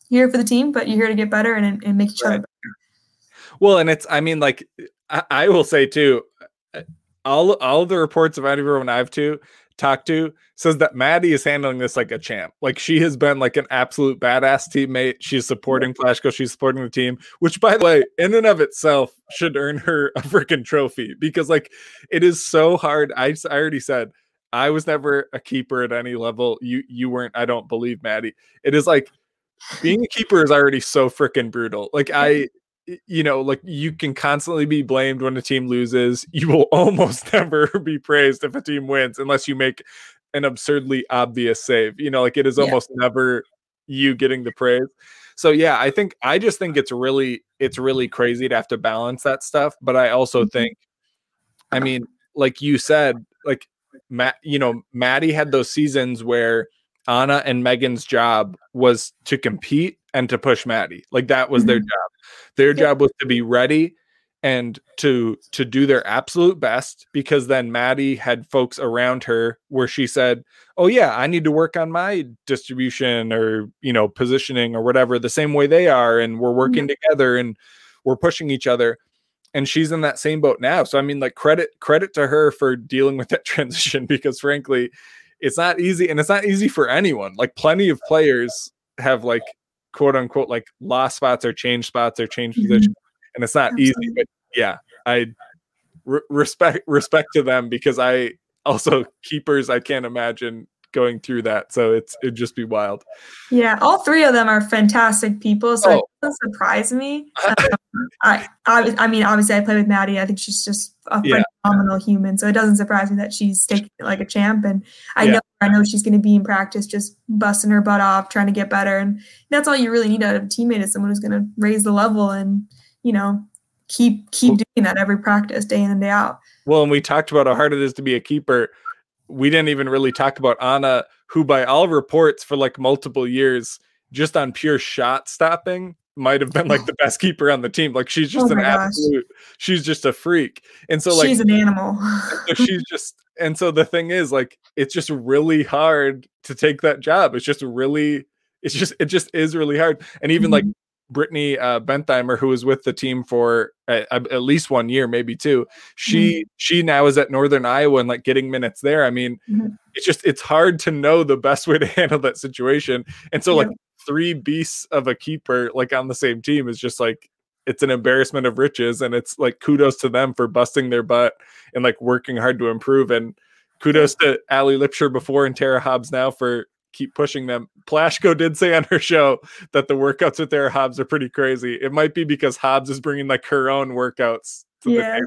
you're here for the team, but you're here to get better and, and make each right. other better. Well, and it's, I mean, like, I, I will say too, all all the reports of everyone I've to talked to says that Maddie is handling this like a champ. Like she has been like an absolute badass teammate. She's supporting Plashko. She's supporting the team, which by the way, in and of itself should earn her a freaking trophy because like it is so hard. I, I already said I was never a keeper at any level. You you weren't, I don't believe, Maddie. It is like being a keeper is already so freaking brutal. Like I you know, like you can constantly be blamed when a team loses. You will almost never be praised if a team wins unless you make an absurdly obvious save. You know, like it is almost yeah. never you getting the praise. So yeah, I think I just think it's really it's really crazy to have to balance that stuff, but I also mm-hmm. think I mean, like you said, like Matt, you know, Maddie had those seasons where Anna and Megan's job was to compete and to push Maddie. Like that was mm-hmm. their job. Their job was to be ready and to to do their absolute best because then Maddie had folks around her where she said, "Oh yeah, I need to work on my distribution or, you know, positioning or whatever the same way they are and we're working mm-hmm. together and we're pushing each other." And she's in that same boat now. So I mean like credit credit to her for dealing with that transition because frankly, it's not easy and it's not easy for anyone. Like plenty of players have like quote unquote like lost spots or change spots or change mm-hmm. position and it's not Absolutely. easy but yeah i re- respect respect to them because i also keepers i can't imagine going through that so it's it'd just be wild yeah all three of them are fantastic people so oh. it doesn't surprise me um, I, I i mean obviously i play with maddie i think she's just a yeah. Phenomenal human so it doesn't surprise me that she's taking it like a champ and i yeah. know I know she's going to be in practice just busting her butt off, trying to get better. And that's all you really need out of a teammate is someone who's going to raise the level and, you know, keep keep doing that every practice, day in and day out. Well, and we talked about how hard it is to be a keeper. We didn't even really talk about Anna, who by all reports for like multiple years, just on pure shot stopping, might have been like the best keeper on the team. Like she's just oh an absolute, she's just a freak. And so like she's an animal. so she's just and so the thing is like it's just really hard to take that job. It's just really it's just it just is really hard. And even mm-hmm. like Brittany uh, Bentheimer, who was with the team for uh, at least one year, maybe two. She mm-hmm. she now is at Northern Iowa and like getting minutes there. I mean, mm-hmm. it's just it's hard to know the best way to handle that situation. And so yeah. like three beasts of a keeper like on the same team is just like it's an embarrassment of riches and it's like kudos to them for busting their butt and like working hard to improve and kudos to Ali Lipscher before and Tara Hobbs now for keep pushing them. Plashko did say on her show that the workouts with Tara Hobbs are pretty crazy. It might be because Hobbs is bringing like her own workouts yeah,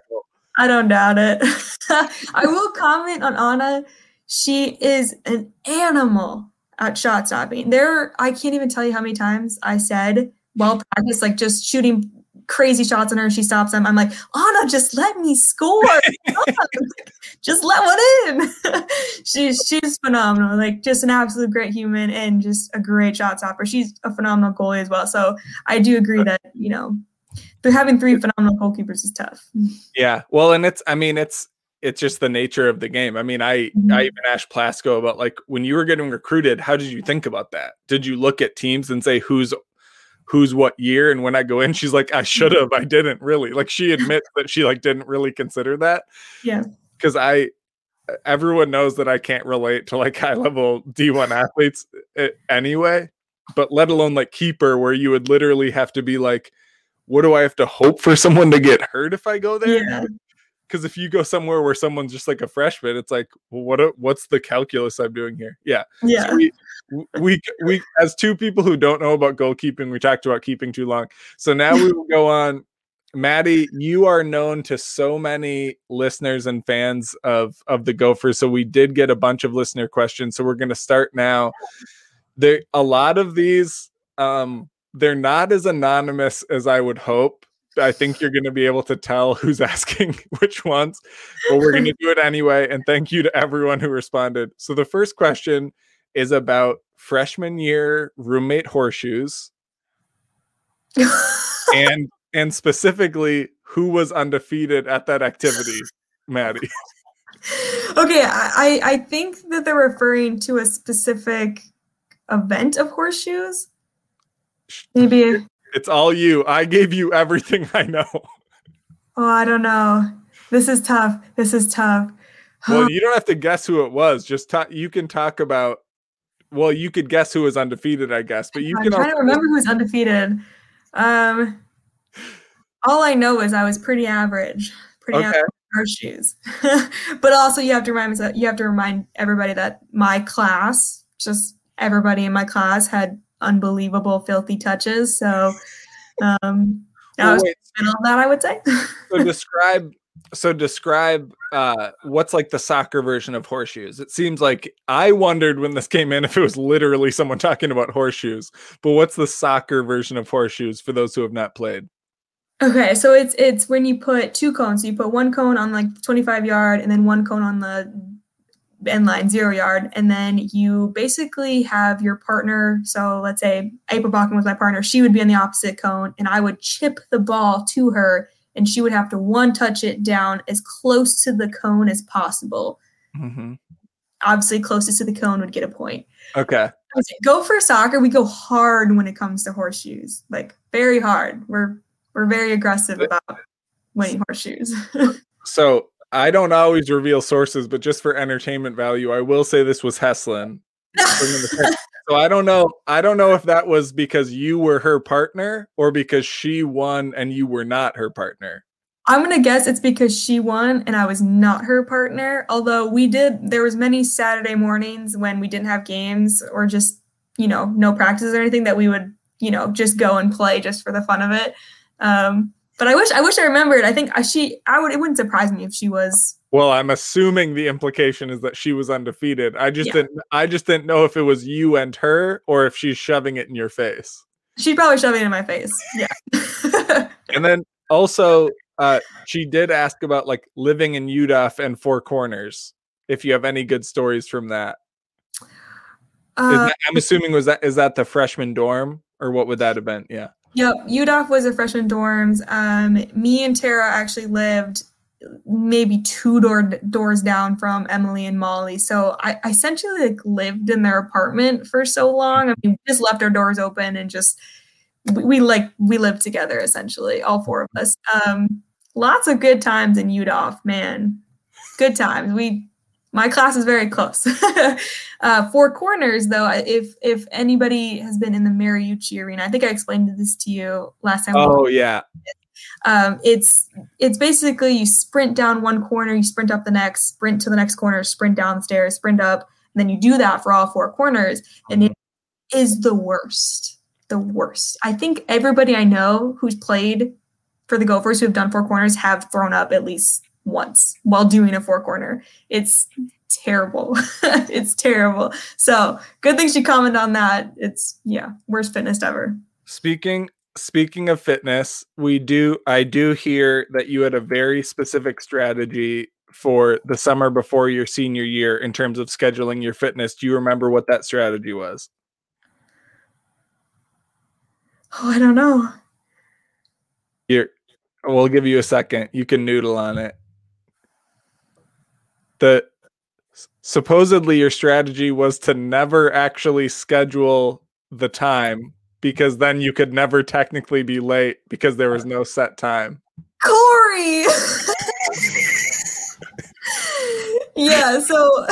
I don't doubt it. I will comment on Anna. She is an animal at shot stopping. There, I can't even tell you how many times I said while practice, like just shooting crazy shots on her, she stops them. I'm like, Anna, just let me score. just let one in. she's she's phenomenal. Like just an absolute great human and just a great shot stopper. She's a phenomenal goalie as well. So I do agree that, you know, having three phenomenal goalkeepers is tough. Yeah. Well, and it's I mean, it's it's just the nature of the game. I mean, I mm-hmm. I even asked Plashko about like when you were getting recruited, how did you think about that? Did you look at teams and say who's who's what year? And when I go in, she's like, I should have, I didn't really. Like she admits that she like didn't really consider that. Yeah. Because I everyone knows that I can't relate to like high level D1 athletes eh, anyway, but let alone like keeper where you would literally have to be like, what do I have to hope for someone to get hurt if I go there? Yeah because if you go somewhere where someone's just like a freshman, it's like, well, what what's the calculus I'm doing here? Yeah, yeah. So we, we we as two people who don't know about goalkeeping, we talked about keeping too long. So now we will go on. Maddie, you are known to so many listeners and fans of of the Gophers. So we did get a bunch of listener questions. So we're going to start now. There, a lot of these, um, they're not as anonymous as I would hope I think you're going to be able to tell who's asking which ones, but we're going to do it anyway. And thank you to everyone who responded. So the first question is about freshman year roommate horseshoes, and and specifically who was undefeated at that activity, Maddie. Okay, I I think that they're referring to a specific event of horseshoes. Maybe it's all you. I gave you everything I know. Oh, I don't know. This is tough. This is tough. well, you don't have to guess who it was. Just talk. You can talk about. Well, you could guess who was undefeated, I guess. But you I'm can. trying also- to remember who's undefeated. Um, all I know is I was pretty average. Pretty okay. average shoes. but also, you have to remind. You have to remind everybody that my class, just everybody in my class, had unbelievable filthy touches. So um that was middle of that, I would say. so describe so describe uh what's like the soccer version of horseshoes it seems like i wondered when this came in if it was literally someone talking about horseshoes but what's the soccer version of horseshoes for those who have not played okay so it's it's when you put two cones so you put one cone on like 25 yard and then one cone on the end line zero yard and then you basically have your partner. So let's say april Balkin was my partner she would be on the opposite cone and i would chip the ball to her and she would have to one touch it down as close to the cone as possible. Mm-hmm. obviously closest to the cone would get a point. Okay. Gopher soccer we go hard when it comes to horseshoes like very hard. We're we're very aggressive about winning horseshoes. So I don't always reveal sources, but just for entertainment value, I will say this was Heslin. so I don't know. I don't know if that was because you were her partner or because she won and you were not her partner. I'm gonna guess it's because she won and I was not her partner. Although we did, there was many Saturday mornings when we didn't have games or just you know no practice or anything that we would you know just go and play just for the fun of it. Um, but I wish I wish I remembered. I think she I would it wouldn't surprise me if she was. Well, I'm assuming the implication is that she was undefeated. I just yeah. didn't I just didn't know if it was you and her or if she's shoving it in your face. She's probably shoving it in my face. Yeah. and then also uh she did ask about like living in UW and Four Corners. If you have any good stories from that. Uh, that I'm assuming was that is that the freshman dorm or what would that have been? Yeah. Yep, UDOF was a freshman dorms. Um, me and Tara actually lived maybe two door doors down from Emily and Molly. So I, I essentially like lived in their apartment for so long. I mean, just left our doors open and just we, we like we lived together essentially, all four of us. Um, lots of good times in UDOF, man. Good times. We my class is very close. uh, Four Corners, though, if if anybody has been in the Mariucci Arena, I think I explained this to you last time. Oh yeah. Um, it's it's basically you sprint down one corner, you sprint up the next, sprint to the next corner, sprint down the stairs, sprint up, and then you do that for all four corners, and it is the worst, the worst. I think everybody I know who's played for the Gophers who have done four corners have thrown up at least once while doing a four corner. It's terrible. it's terrible. So good thing she commented on that. It's yeah, worst fitness ever. Speaking speaking of fitness, we do I do hear that you had a very specific strategy for the summer before your senior year in terms of scheduling your fitness. Do you remember what that strategy was? Oh, I don't know. Here, we'll give you a second. You can noodle on it. The supposedly your strategy was to never actually schedule the time because then you could never technically be late because there was no set time. Corey. yeah, so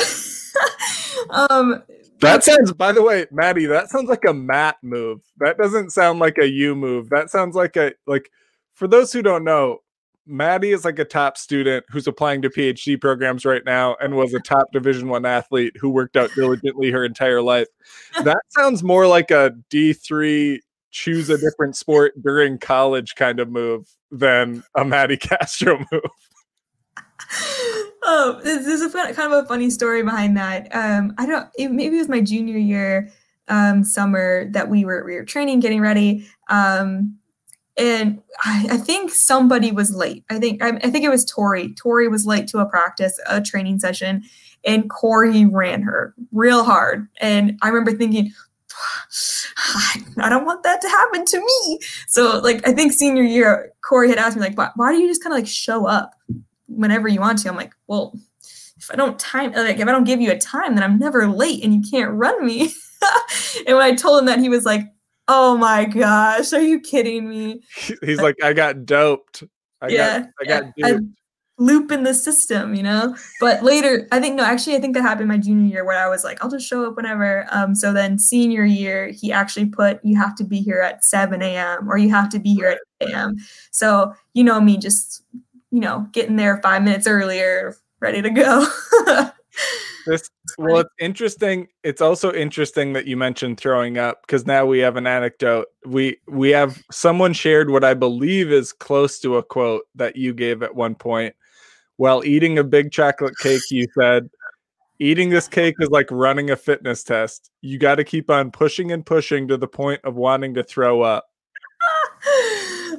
um that sounds by the way, Maddie, that sounds like a Matt move. That doesn't sound like a you move. That sounds like a like for those who don't know, Maddie is like a top student who's applying to PhD programs right now and was a top division one athlete who worked out diligently her entire life. That sounds more like a D3 choose a different sport during college kind of move than a Maddie Castro move. Oh, this is kind of a funny story behind that. Um, I don't. It, maybe it was my junior year um, summer that we were we were training, getting ready, um, and I, I, think somebody was late. I think I, I think it was Tori. Tori was late to a practice, a training session, and Corey ran her real hard. And I remember thinking, I don't want that to happen to me. So like I think senior year, Corey had asked me like, why, why do you just kind of like show up whenever you want to? I'm like, well, if I don't time like if I don't give you a time, then I'm never late and you can't run me. and when I told him that, he was like, Oh my gosh, are you kidding me? He's like, I got doped. I yeah, got, I got yeah. duped. loop in the system, you know. But later, I think no, actually, I think that happened my junior year where I was like, I'll just show up whenever. Um, so then senior year, he actually put you have to be here at 7 a.m. or you have to be here at 8 a.m. So you know me, just you know, getting there five minutes earlier, ready to go. this well it's interesting it's also interesting that you mentioned throwing up because now we have an anecdote. We we have someone shared what i believe is close to a quote that you gave at one point. While eating a big chocolate cake you said eating this cake is like running a fitness test. You got to keep on pushing and pushing to the point of wanting to throw up.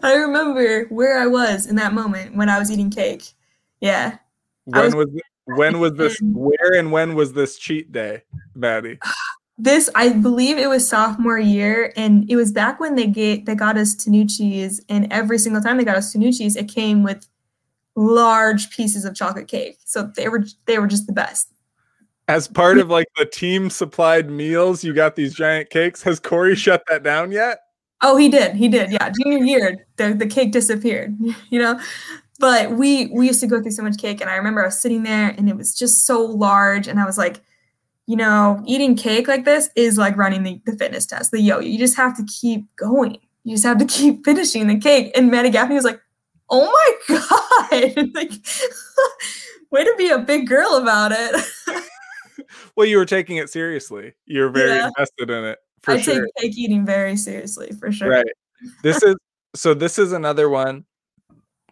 I remember where i was in that moment when i was eating cake. Yeah. When was, was when was this? Um, where and when was this cheat day, Maddie? This I believe it was sophomore year, and it was back when they get they got us Tanucci's, and every single time they got us Tanucci's, it came with large pieces of chocolate cake. So they were they were just the best. As part of like the team supplied meals, you got these giant cakes. Has Corey shut that down yet? Oh, he did. He did. Yeah, junior year, the the cake disappeared. You know, but we we used to go through so much cake and i remember i was sitting there and it was just so large and i was like you know eating cake like this is like running the, the fitness test the yo you just have to keep going. You just have to keep finishing the cake. And maddie gaffney was like oh my god. Like way to be a big girl about it. Well you were taking it seriously. You're very yeah. invested in it i sure. take cake eating very seriously for sure. Right. This is so this is another one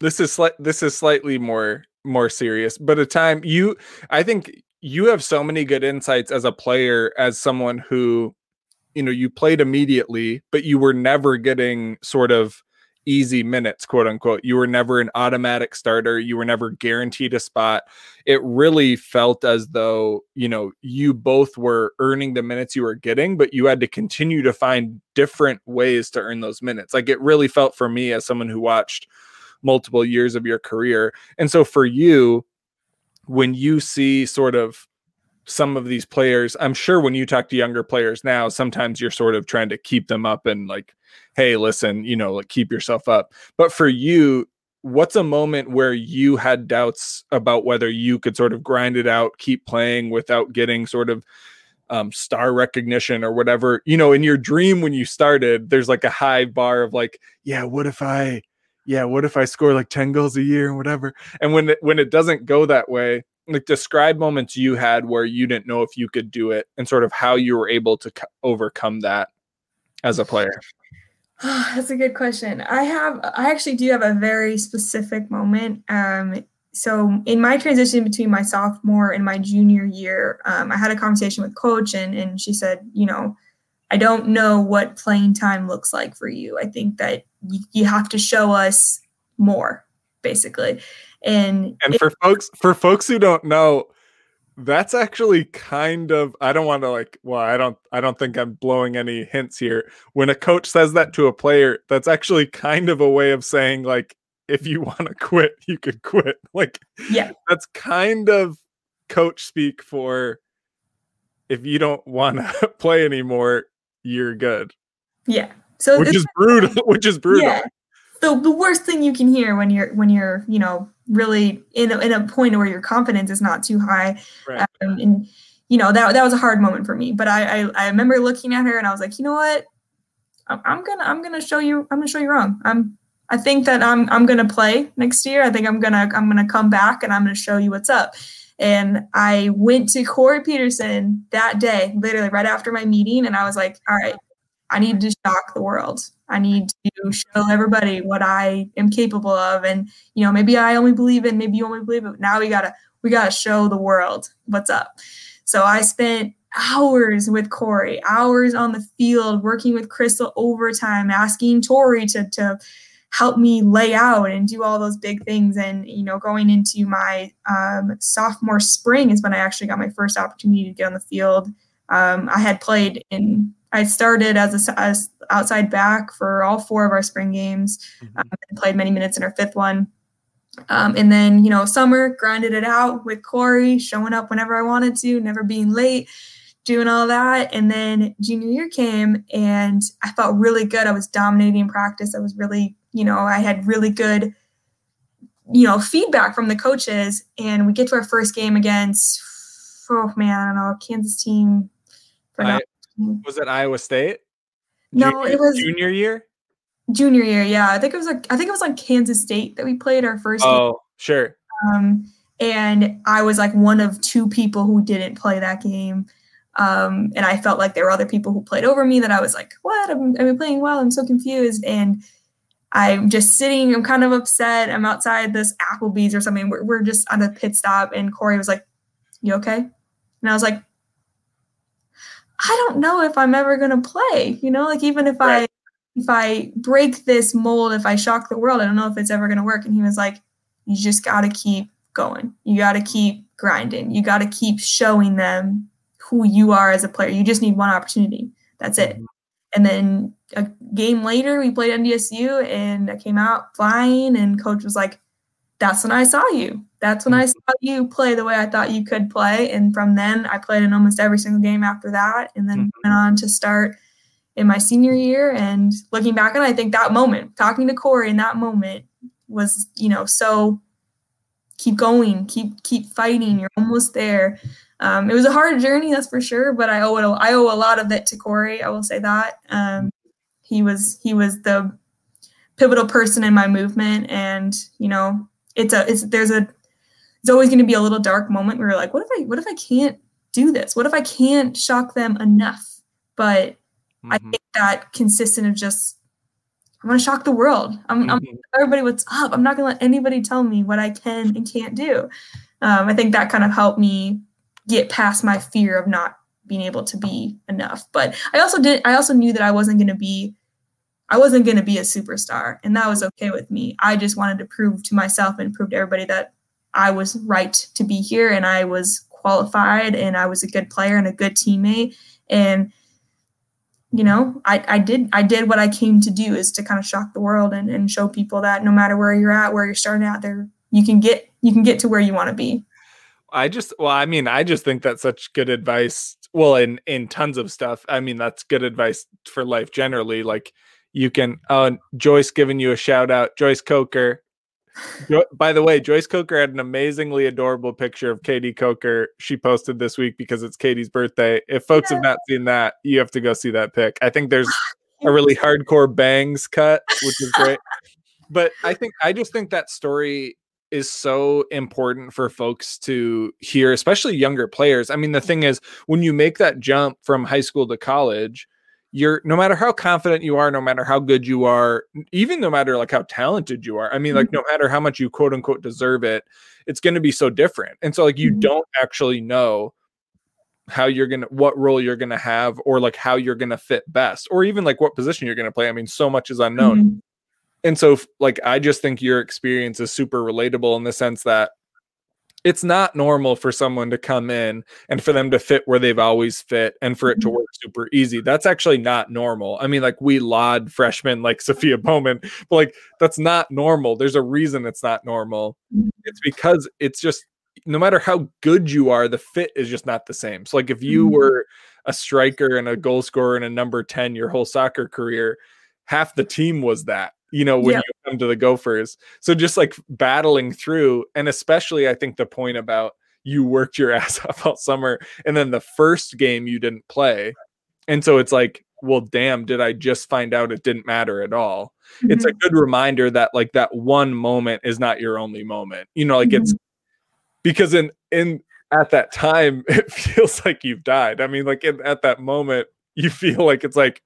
this is slight this is slightly more more serious but a time you i think you have so many good insights as a player as someone who you know you played immediately but you were never getting sort of easy minutes quote unquote. You were never an automatic starter. You were never guaranteed a spot. It really felt as though you know you both were earning the minutes you were getting but you had to continue to find different ways to earn those minutes. Like it really felt for me as someone who watched multiple years of your career. And so for you, when you see sort of some of these players, I'm sure when you talk to younger players now, sometimes you're sort of trying to keep them up and like, hey, listen, you know, like keep yourself up. But for you, what's a moment where you had doubts about whether you could sort of grind it out, keep playing without getting sort of um, star recognition or whatever? You know, in your dream when you started, there's like a high bar of like, yeah, what if I yeah, what if I score like 10 goals a year and whatever? And when it, when it doesn't go that way, like describe moments you had where you didn't know if you could do it and sort of how you were able to overcome that as a player. that's a good question. I have I actually do have a very specific moment. Um so in my transition between my sophomore and my junior year, um, I had a conversation with coach and and she said, you know, I don't know what playing time looks like for you. I think that you, you have to show us more, basically. And and for folks for folks who don't know, that's actually kind of I don't want to like well I don't I don't think I'm blowing any hints here. When a coach says that to a player, that's actually kind of a way of saying like if you want to quit, you could quit. Like yeah. That's kind of coach speak for if you don't want to play anymore, you're good. Yeah. So which is brutal. Which is brutal. Yeah. The, the worst thing you can hear when you're when you're you know really in a, in a point where your confidence is not too high, right. um, and you know that that was a hard moment for me. But I, I I remember looking at her and I was like, you know what, I'm, I'm gonna I'm gonna show you I'm gonna show you wrong. I'm I think that I'm I'm gonna play next year. I think I'm gonna I'm gonna come back and I'm gonna show you what's up. And I went to Corey Peterson that day, literally right after my meeting, and I was like, all right, I need to shock the world. I need to show everybody what I am capable of. And, you know, maybe I only believe in, maybe you only believe it. Now we gotta we gotta show the world what's up. So I spent hours with Corey, hours on the field, working with Crystal overtime, asking Tori to to help me lay out and do all those big things. And you know, going into my um, sophomore spring is when I actually got my first opportunity to get on the field. Um, I had played in I started as a as outside back for all four of our spring games. Mm-hmm. Um, played many minutes in our fifth one. Um, and then, you know, summer, grinded it out with Corey, showing up whenever I wanted to, never being late, doing all that. And then junior year came and I felt really good. I was dominating practice. I was really, you know, I had really good, you know, feedback from the coaches. And we get to our first game against, oh man, I don't know, Kansas team. I, was it Iowa State? No, junior, it was junior year. Junior year, yeah. I think it was like I think it was like Kansas State that we played our first. Oh, game. sure. Um, and I was like one of two people who didn't play that game. Um, and I felt like there were other people who played over me that I was like, what? I'm, I'm playing well. I'm so confused. And I'm just sitting, I'm kind of upset. I'm outside this Applebee's or something. We're, we're just on a pit stop. And Corey was like, you okay? And I was like, I don't know if I'm ever going to play, you know, like even if right. I if I break this mold, if I shock the world, I don't know if it's ever going to work. And he was like, you just got to keep going. You got to keep grinding. You got to keep showing them who you are as a player. You just need one opportunity. That's it. Mm-hmm. And then a game later, we played NDSU and I came out flying, and coach was like, that's when I saw you. That's when I mm-hmm. saw you play the way I thought you could play. And from then, I played in almost every single game after that, and then mm-hmm. went on to start in my senior year. And looking back on it, I think that moment, talking to Corey in that moment, was you know so keep going, keep keep fighting. You're almost there. Um, it was a hard journey, that's for sure. But I owe it. I owe a lot of it to Corey. I will say that. Um, he was he was the pivotal person in my movement, and you know it's a it's there's a it's always going to be a little dark moment where you're like, what if I what if I can't do this? What if I can't shock them enough? But mm-hmm. I think that consistent of just I'm gonna shock the world. I'm, mm-hmm. I'm everybody what's up. I'm not gonna let anybody tell me what I can and can't do. Um, I think that kind of helped me get past my fear of not being able to be enough. But I also did. I also knew that I wasn't gonna be I wasn't going to be a superstar, and that was okay with me. I just wanted to prove to myself and prove to everybody that I was right to be here and I was qualified and I was a good player and a good teammate. And you know, I, I did I did what I came to do is to kind of shock the world and, and show people that no matter where you're at, where you're starting out, there you can get you can get to where you want to be. I just well, I mean, I just think that's such good advice. Well, in in tons of stuff. I mean, that's good advice for life generally. Like you can uh Joyce giving you a shout out, Joyce Coker. Jo- By the way, Joyce Coker had an amazingly adorable picture of Katie Coker she posted this week because it's Katie's birthday. If folks have not seen that, you have to go see that pic. I think there's a really hardcore bangs cut, which is great. but I think I just think that story is so important for folks to hear, especially younger players. I mean, the thing is, when you make that jump from high school to college, you're no matter how confident you are, no matter how good you are, even no matter like how talented you are. I mean, like mm-hmm. no matter how much you quote unquote deserve it, it's going to be so different. And so like you mm-hmm. don't actually know how you're going to what role you're going to have or like how you're going to fit best or even like what position you're going to play. I mean, so much is unknown. Mm-hmm. And so like I just think your experience is super relatable in the sense that it's not normal for someone to come in and for them to fit where they've always fit and for it to mm-hmm. work super easy. That's actually not normal. I mean, like we laud freshmen like Sophia Bowman, but like that's not normal. There's a reason it's not normal. Mm-hmm. It's because it's just no matter how good you are, the fit is just not the same. So like if you mm-hmm. were a striker and a goal scorer and a number 10 your whole soccer career, half the team was that, you know, when you come to the Gophers. So just like battling through, and especially I think the point about you worked your ass off all summer and then the first game you didn't play. And so it's like, well, damn, did I just find out it didn't matter at all? Mm-hmm. It's a mm-hmm. good reminder that like that one moment is not your only moment. You know, like mm-hmm. it's because in in at that time it feels like you've died. I mean, like in, at that moment, you feel like it's like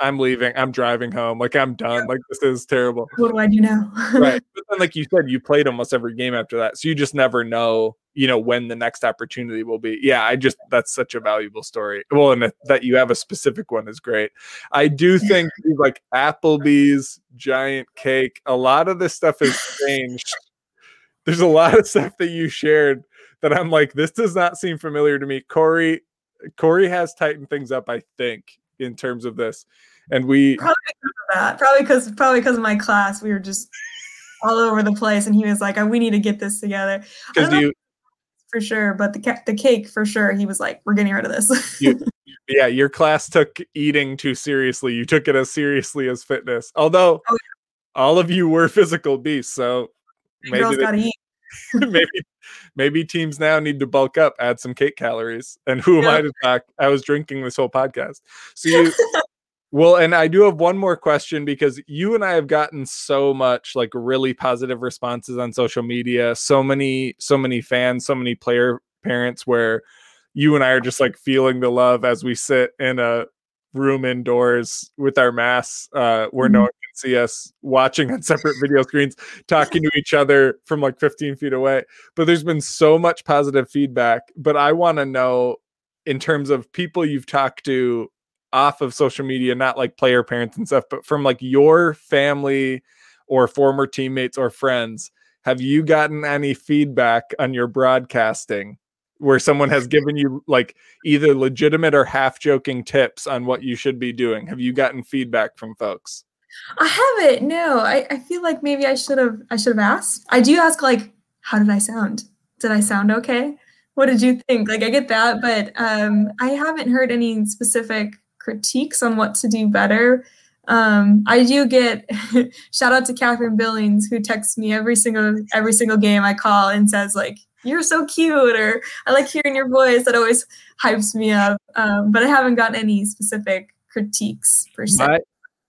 I'm leaving. I'm driving home. Like I'm done. Like this is terrible. What do I do now? right. But then, like you said, you played almost every game after that, so you just never know, you know, when the next opportunity will be. Yeah, I just that's such a valuable story. Well, and that you have a specific one is great. I do think like Applebee's giant cake. A lot of this stuff has changed. There's a lot of stuff that you shared that I'm like, this does not seem familiar to me. Corey, Corey has tightened things up, I think, in terms of this. And we probably because of. Probably because probably because of my class, we were just all over the place, and he was like, uh, "We need to get this together." Because you for sure, but the the cake for sure. He was like, "We're getting rid of this." you, yeah, your class took eating too seriously. You took it as seriously as fitness. Although oh, yeah. all of you were physical beasts, so maybe they, maybe maybe teams now need to bulk up, add some cake calories. And who am yeah. I to talk? I was drinking this whole podcast. So you well, and I do have one more question because you and I have gotten so much like really positive responses on social media, so many, so many fans, so many player parents where you and I are just like feeling the love as we sit in a room indoors with our masks uh, where mm-hmm. no see us watching on separate video screens talking to each other from like 15 feet away but there's been so much positive feedback but i want to know in terms of people you've talked to off of social media not like player parents and stuff but from like your family or former teammates or friends have you gotten any feedback on your broadcasting where someone has given you like either legitimate or half joking tips on what you should be doing? Have you gotten feedback from folks? I haven't. No, I, I feel like maybe I should have. I should have asked. I do ask like, how did I sound? Did I sound okay? What did you think? Like I get that, but um, I haven't heard any specific critiques on what to do better. Um, I do get shout out to Catherine Billings who texts me every single every single game I call and says like you're so cute or i like hearing your voice that always hypes me up um, but i haven't gotten any specific critiques per se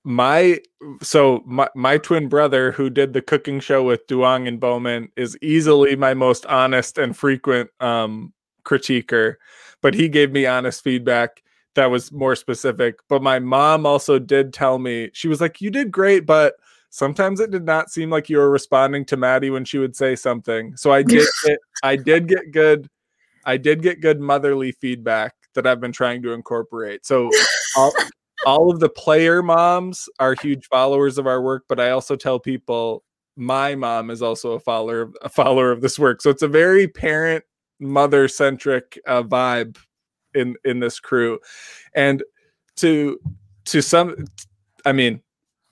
my so my, my twin brother who did the cooking show with duong and bowman is easily my most honest and frequent um, critiquer but he gave me honest feedback that was more specific but my mom also did tell me she was like you did great but sometimes it did not seem like you were responding to Maddie when she would say something. So I did get I did get good I did get good motherly feedback that I've been trying to incorporate. So all, all of the player moms are huge followers of our work, but I also tell people my mom is also a follower a follower of this work. So it's a very parent mother centric uh, vibe in in this crew. And to to some I mean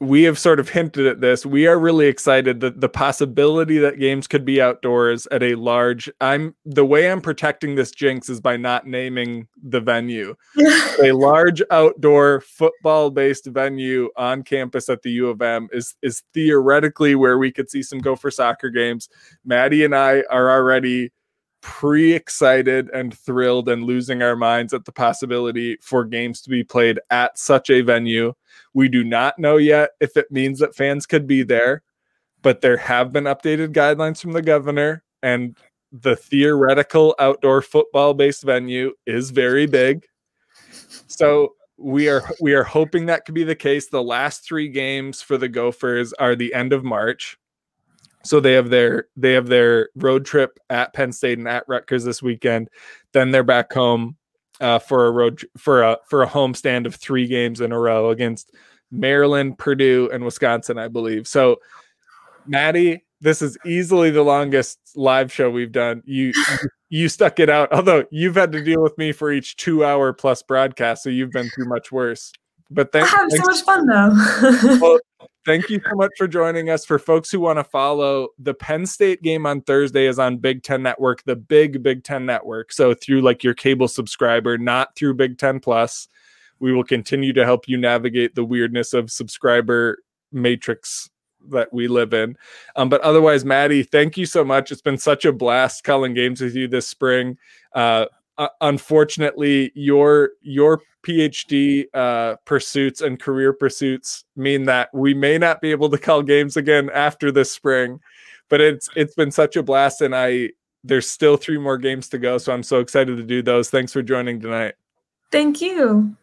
we have sort of hinted at this. We are really excited that the possibility that games could be outdoors at a large. I'm the way I'm protecting this jinx is by not naming the venue. a large outdoor football-based venue on campus at the U of M is is theoretically where we could see some Gopher soccer games. Maddie and I are already pre excited and thrilled and losing our minds at the possibility for games to be played at such a venue. We do not know yet if it means that fans could be there, but there have been updated guidelines from the governor, and the theoretical outdoor football based venue is very big. So we are we are hoping that could be the case. The last three games for the Gophers are the end of March so they have their they have their road trip at Penn State and at Rutgers this weekend. Then they're back home uh, for a road for a for a home stand of three games in a row against Maryland, Purdue, and Wisconsin, I believe. So, Maddie, this is easily the longest live show we've done. You you stuck it out, although you've had to deal with me for each two hour plus broadcast, so you've been through much worse. But thank, I have so much fun though. well, thank you so much for joining us. For folks who want to follow, the Penn State game on Thursday is on Big Ten Network, the big Big Ten Network. So through like your cable subscriber, not through Big Ten Plus. We will continue to help you navigate the weirdness of subscriber matrix that we live in. Um, but otherwise, Maddie, thank you so much. It's been such a blast calling games with you this spring. Uh, uh, unfortunately, your your PhD uh, pursuits and career pursuits mean that we may not be able to call games again after this spring. But it's it's been such a blast, and I there's still three more games to go, so I'm so excited to do those. Thanks for joining tonight. Thank you.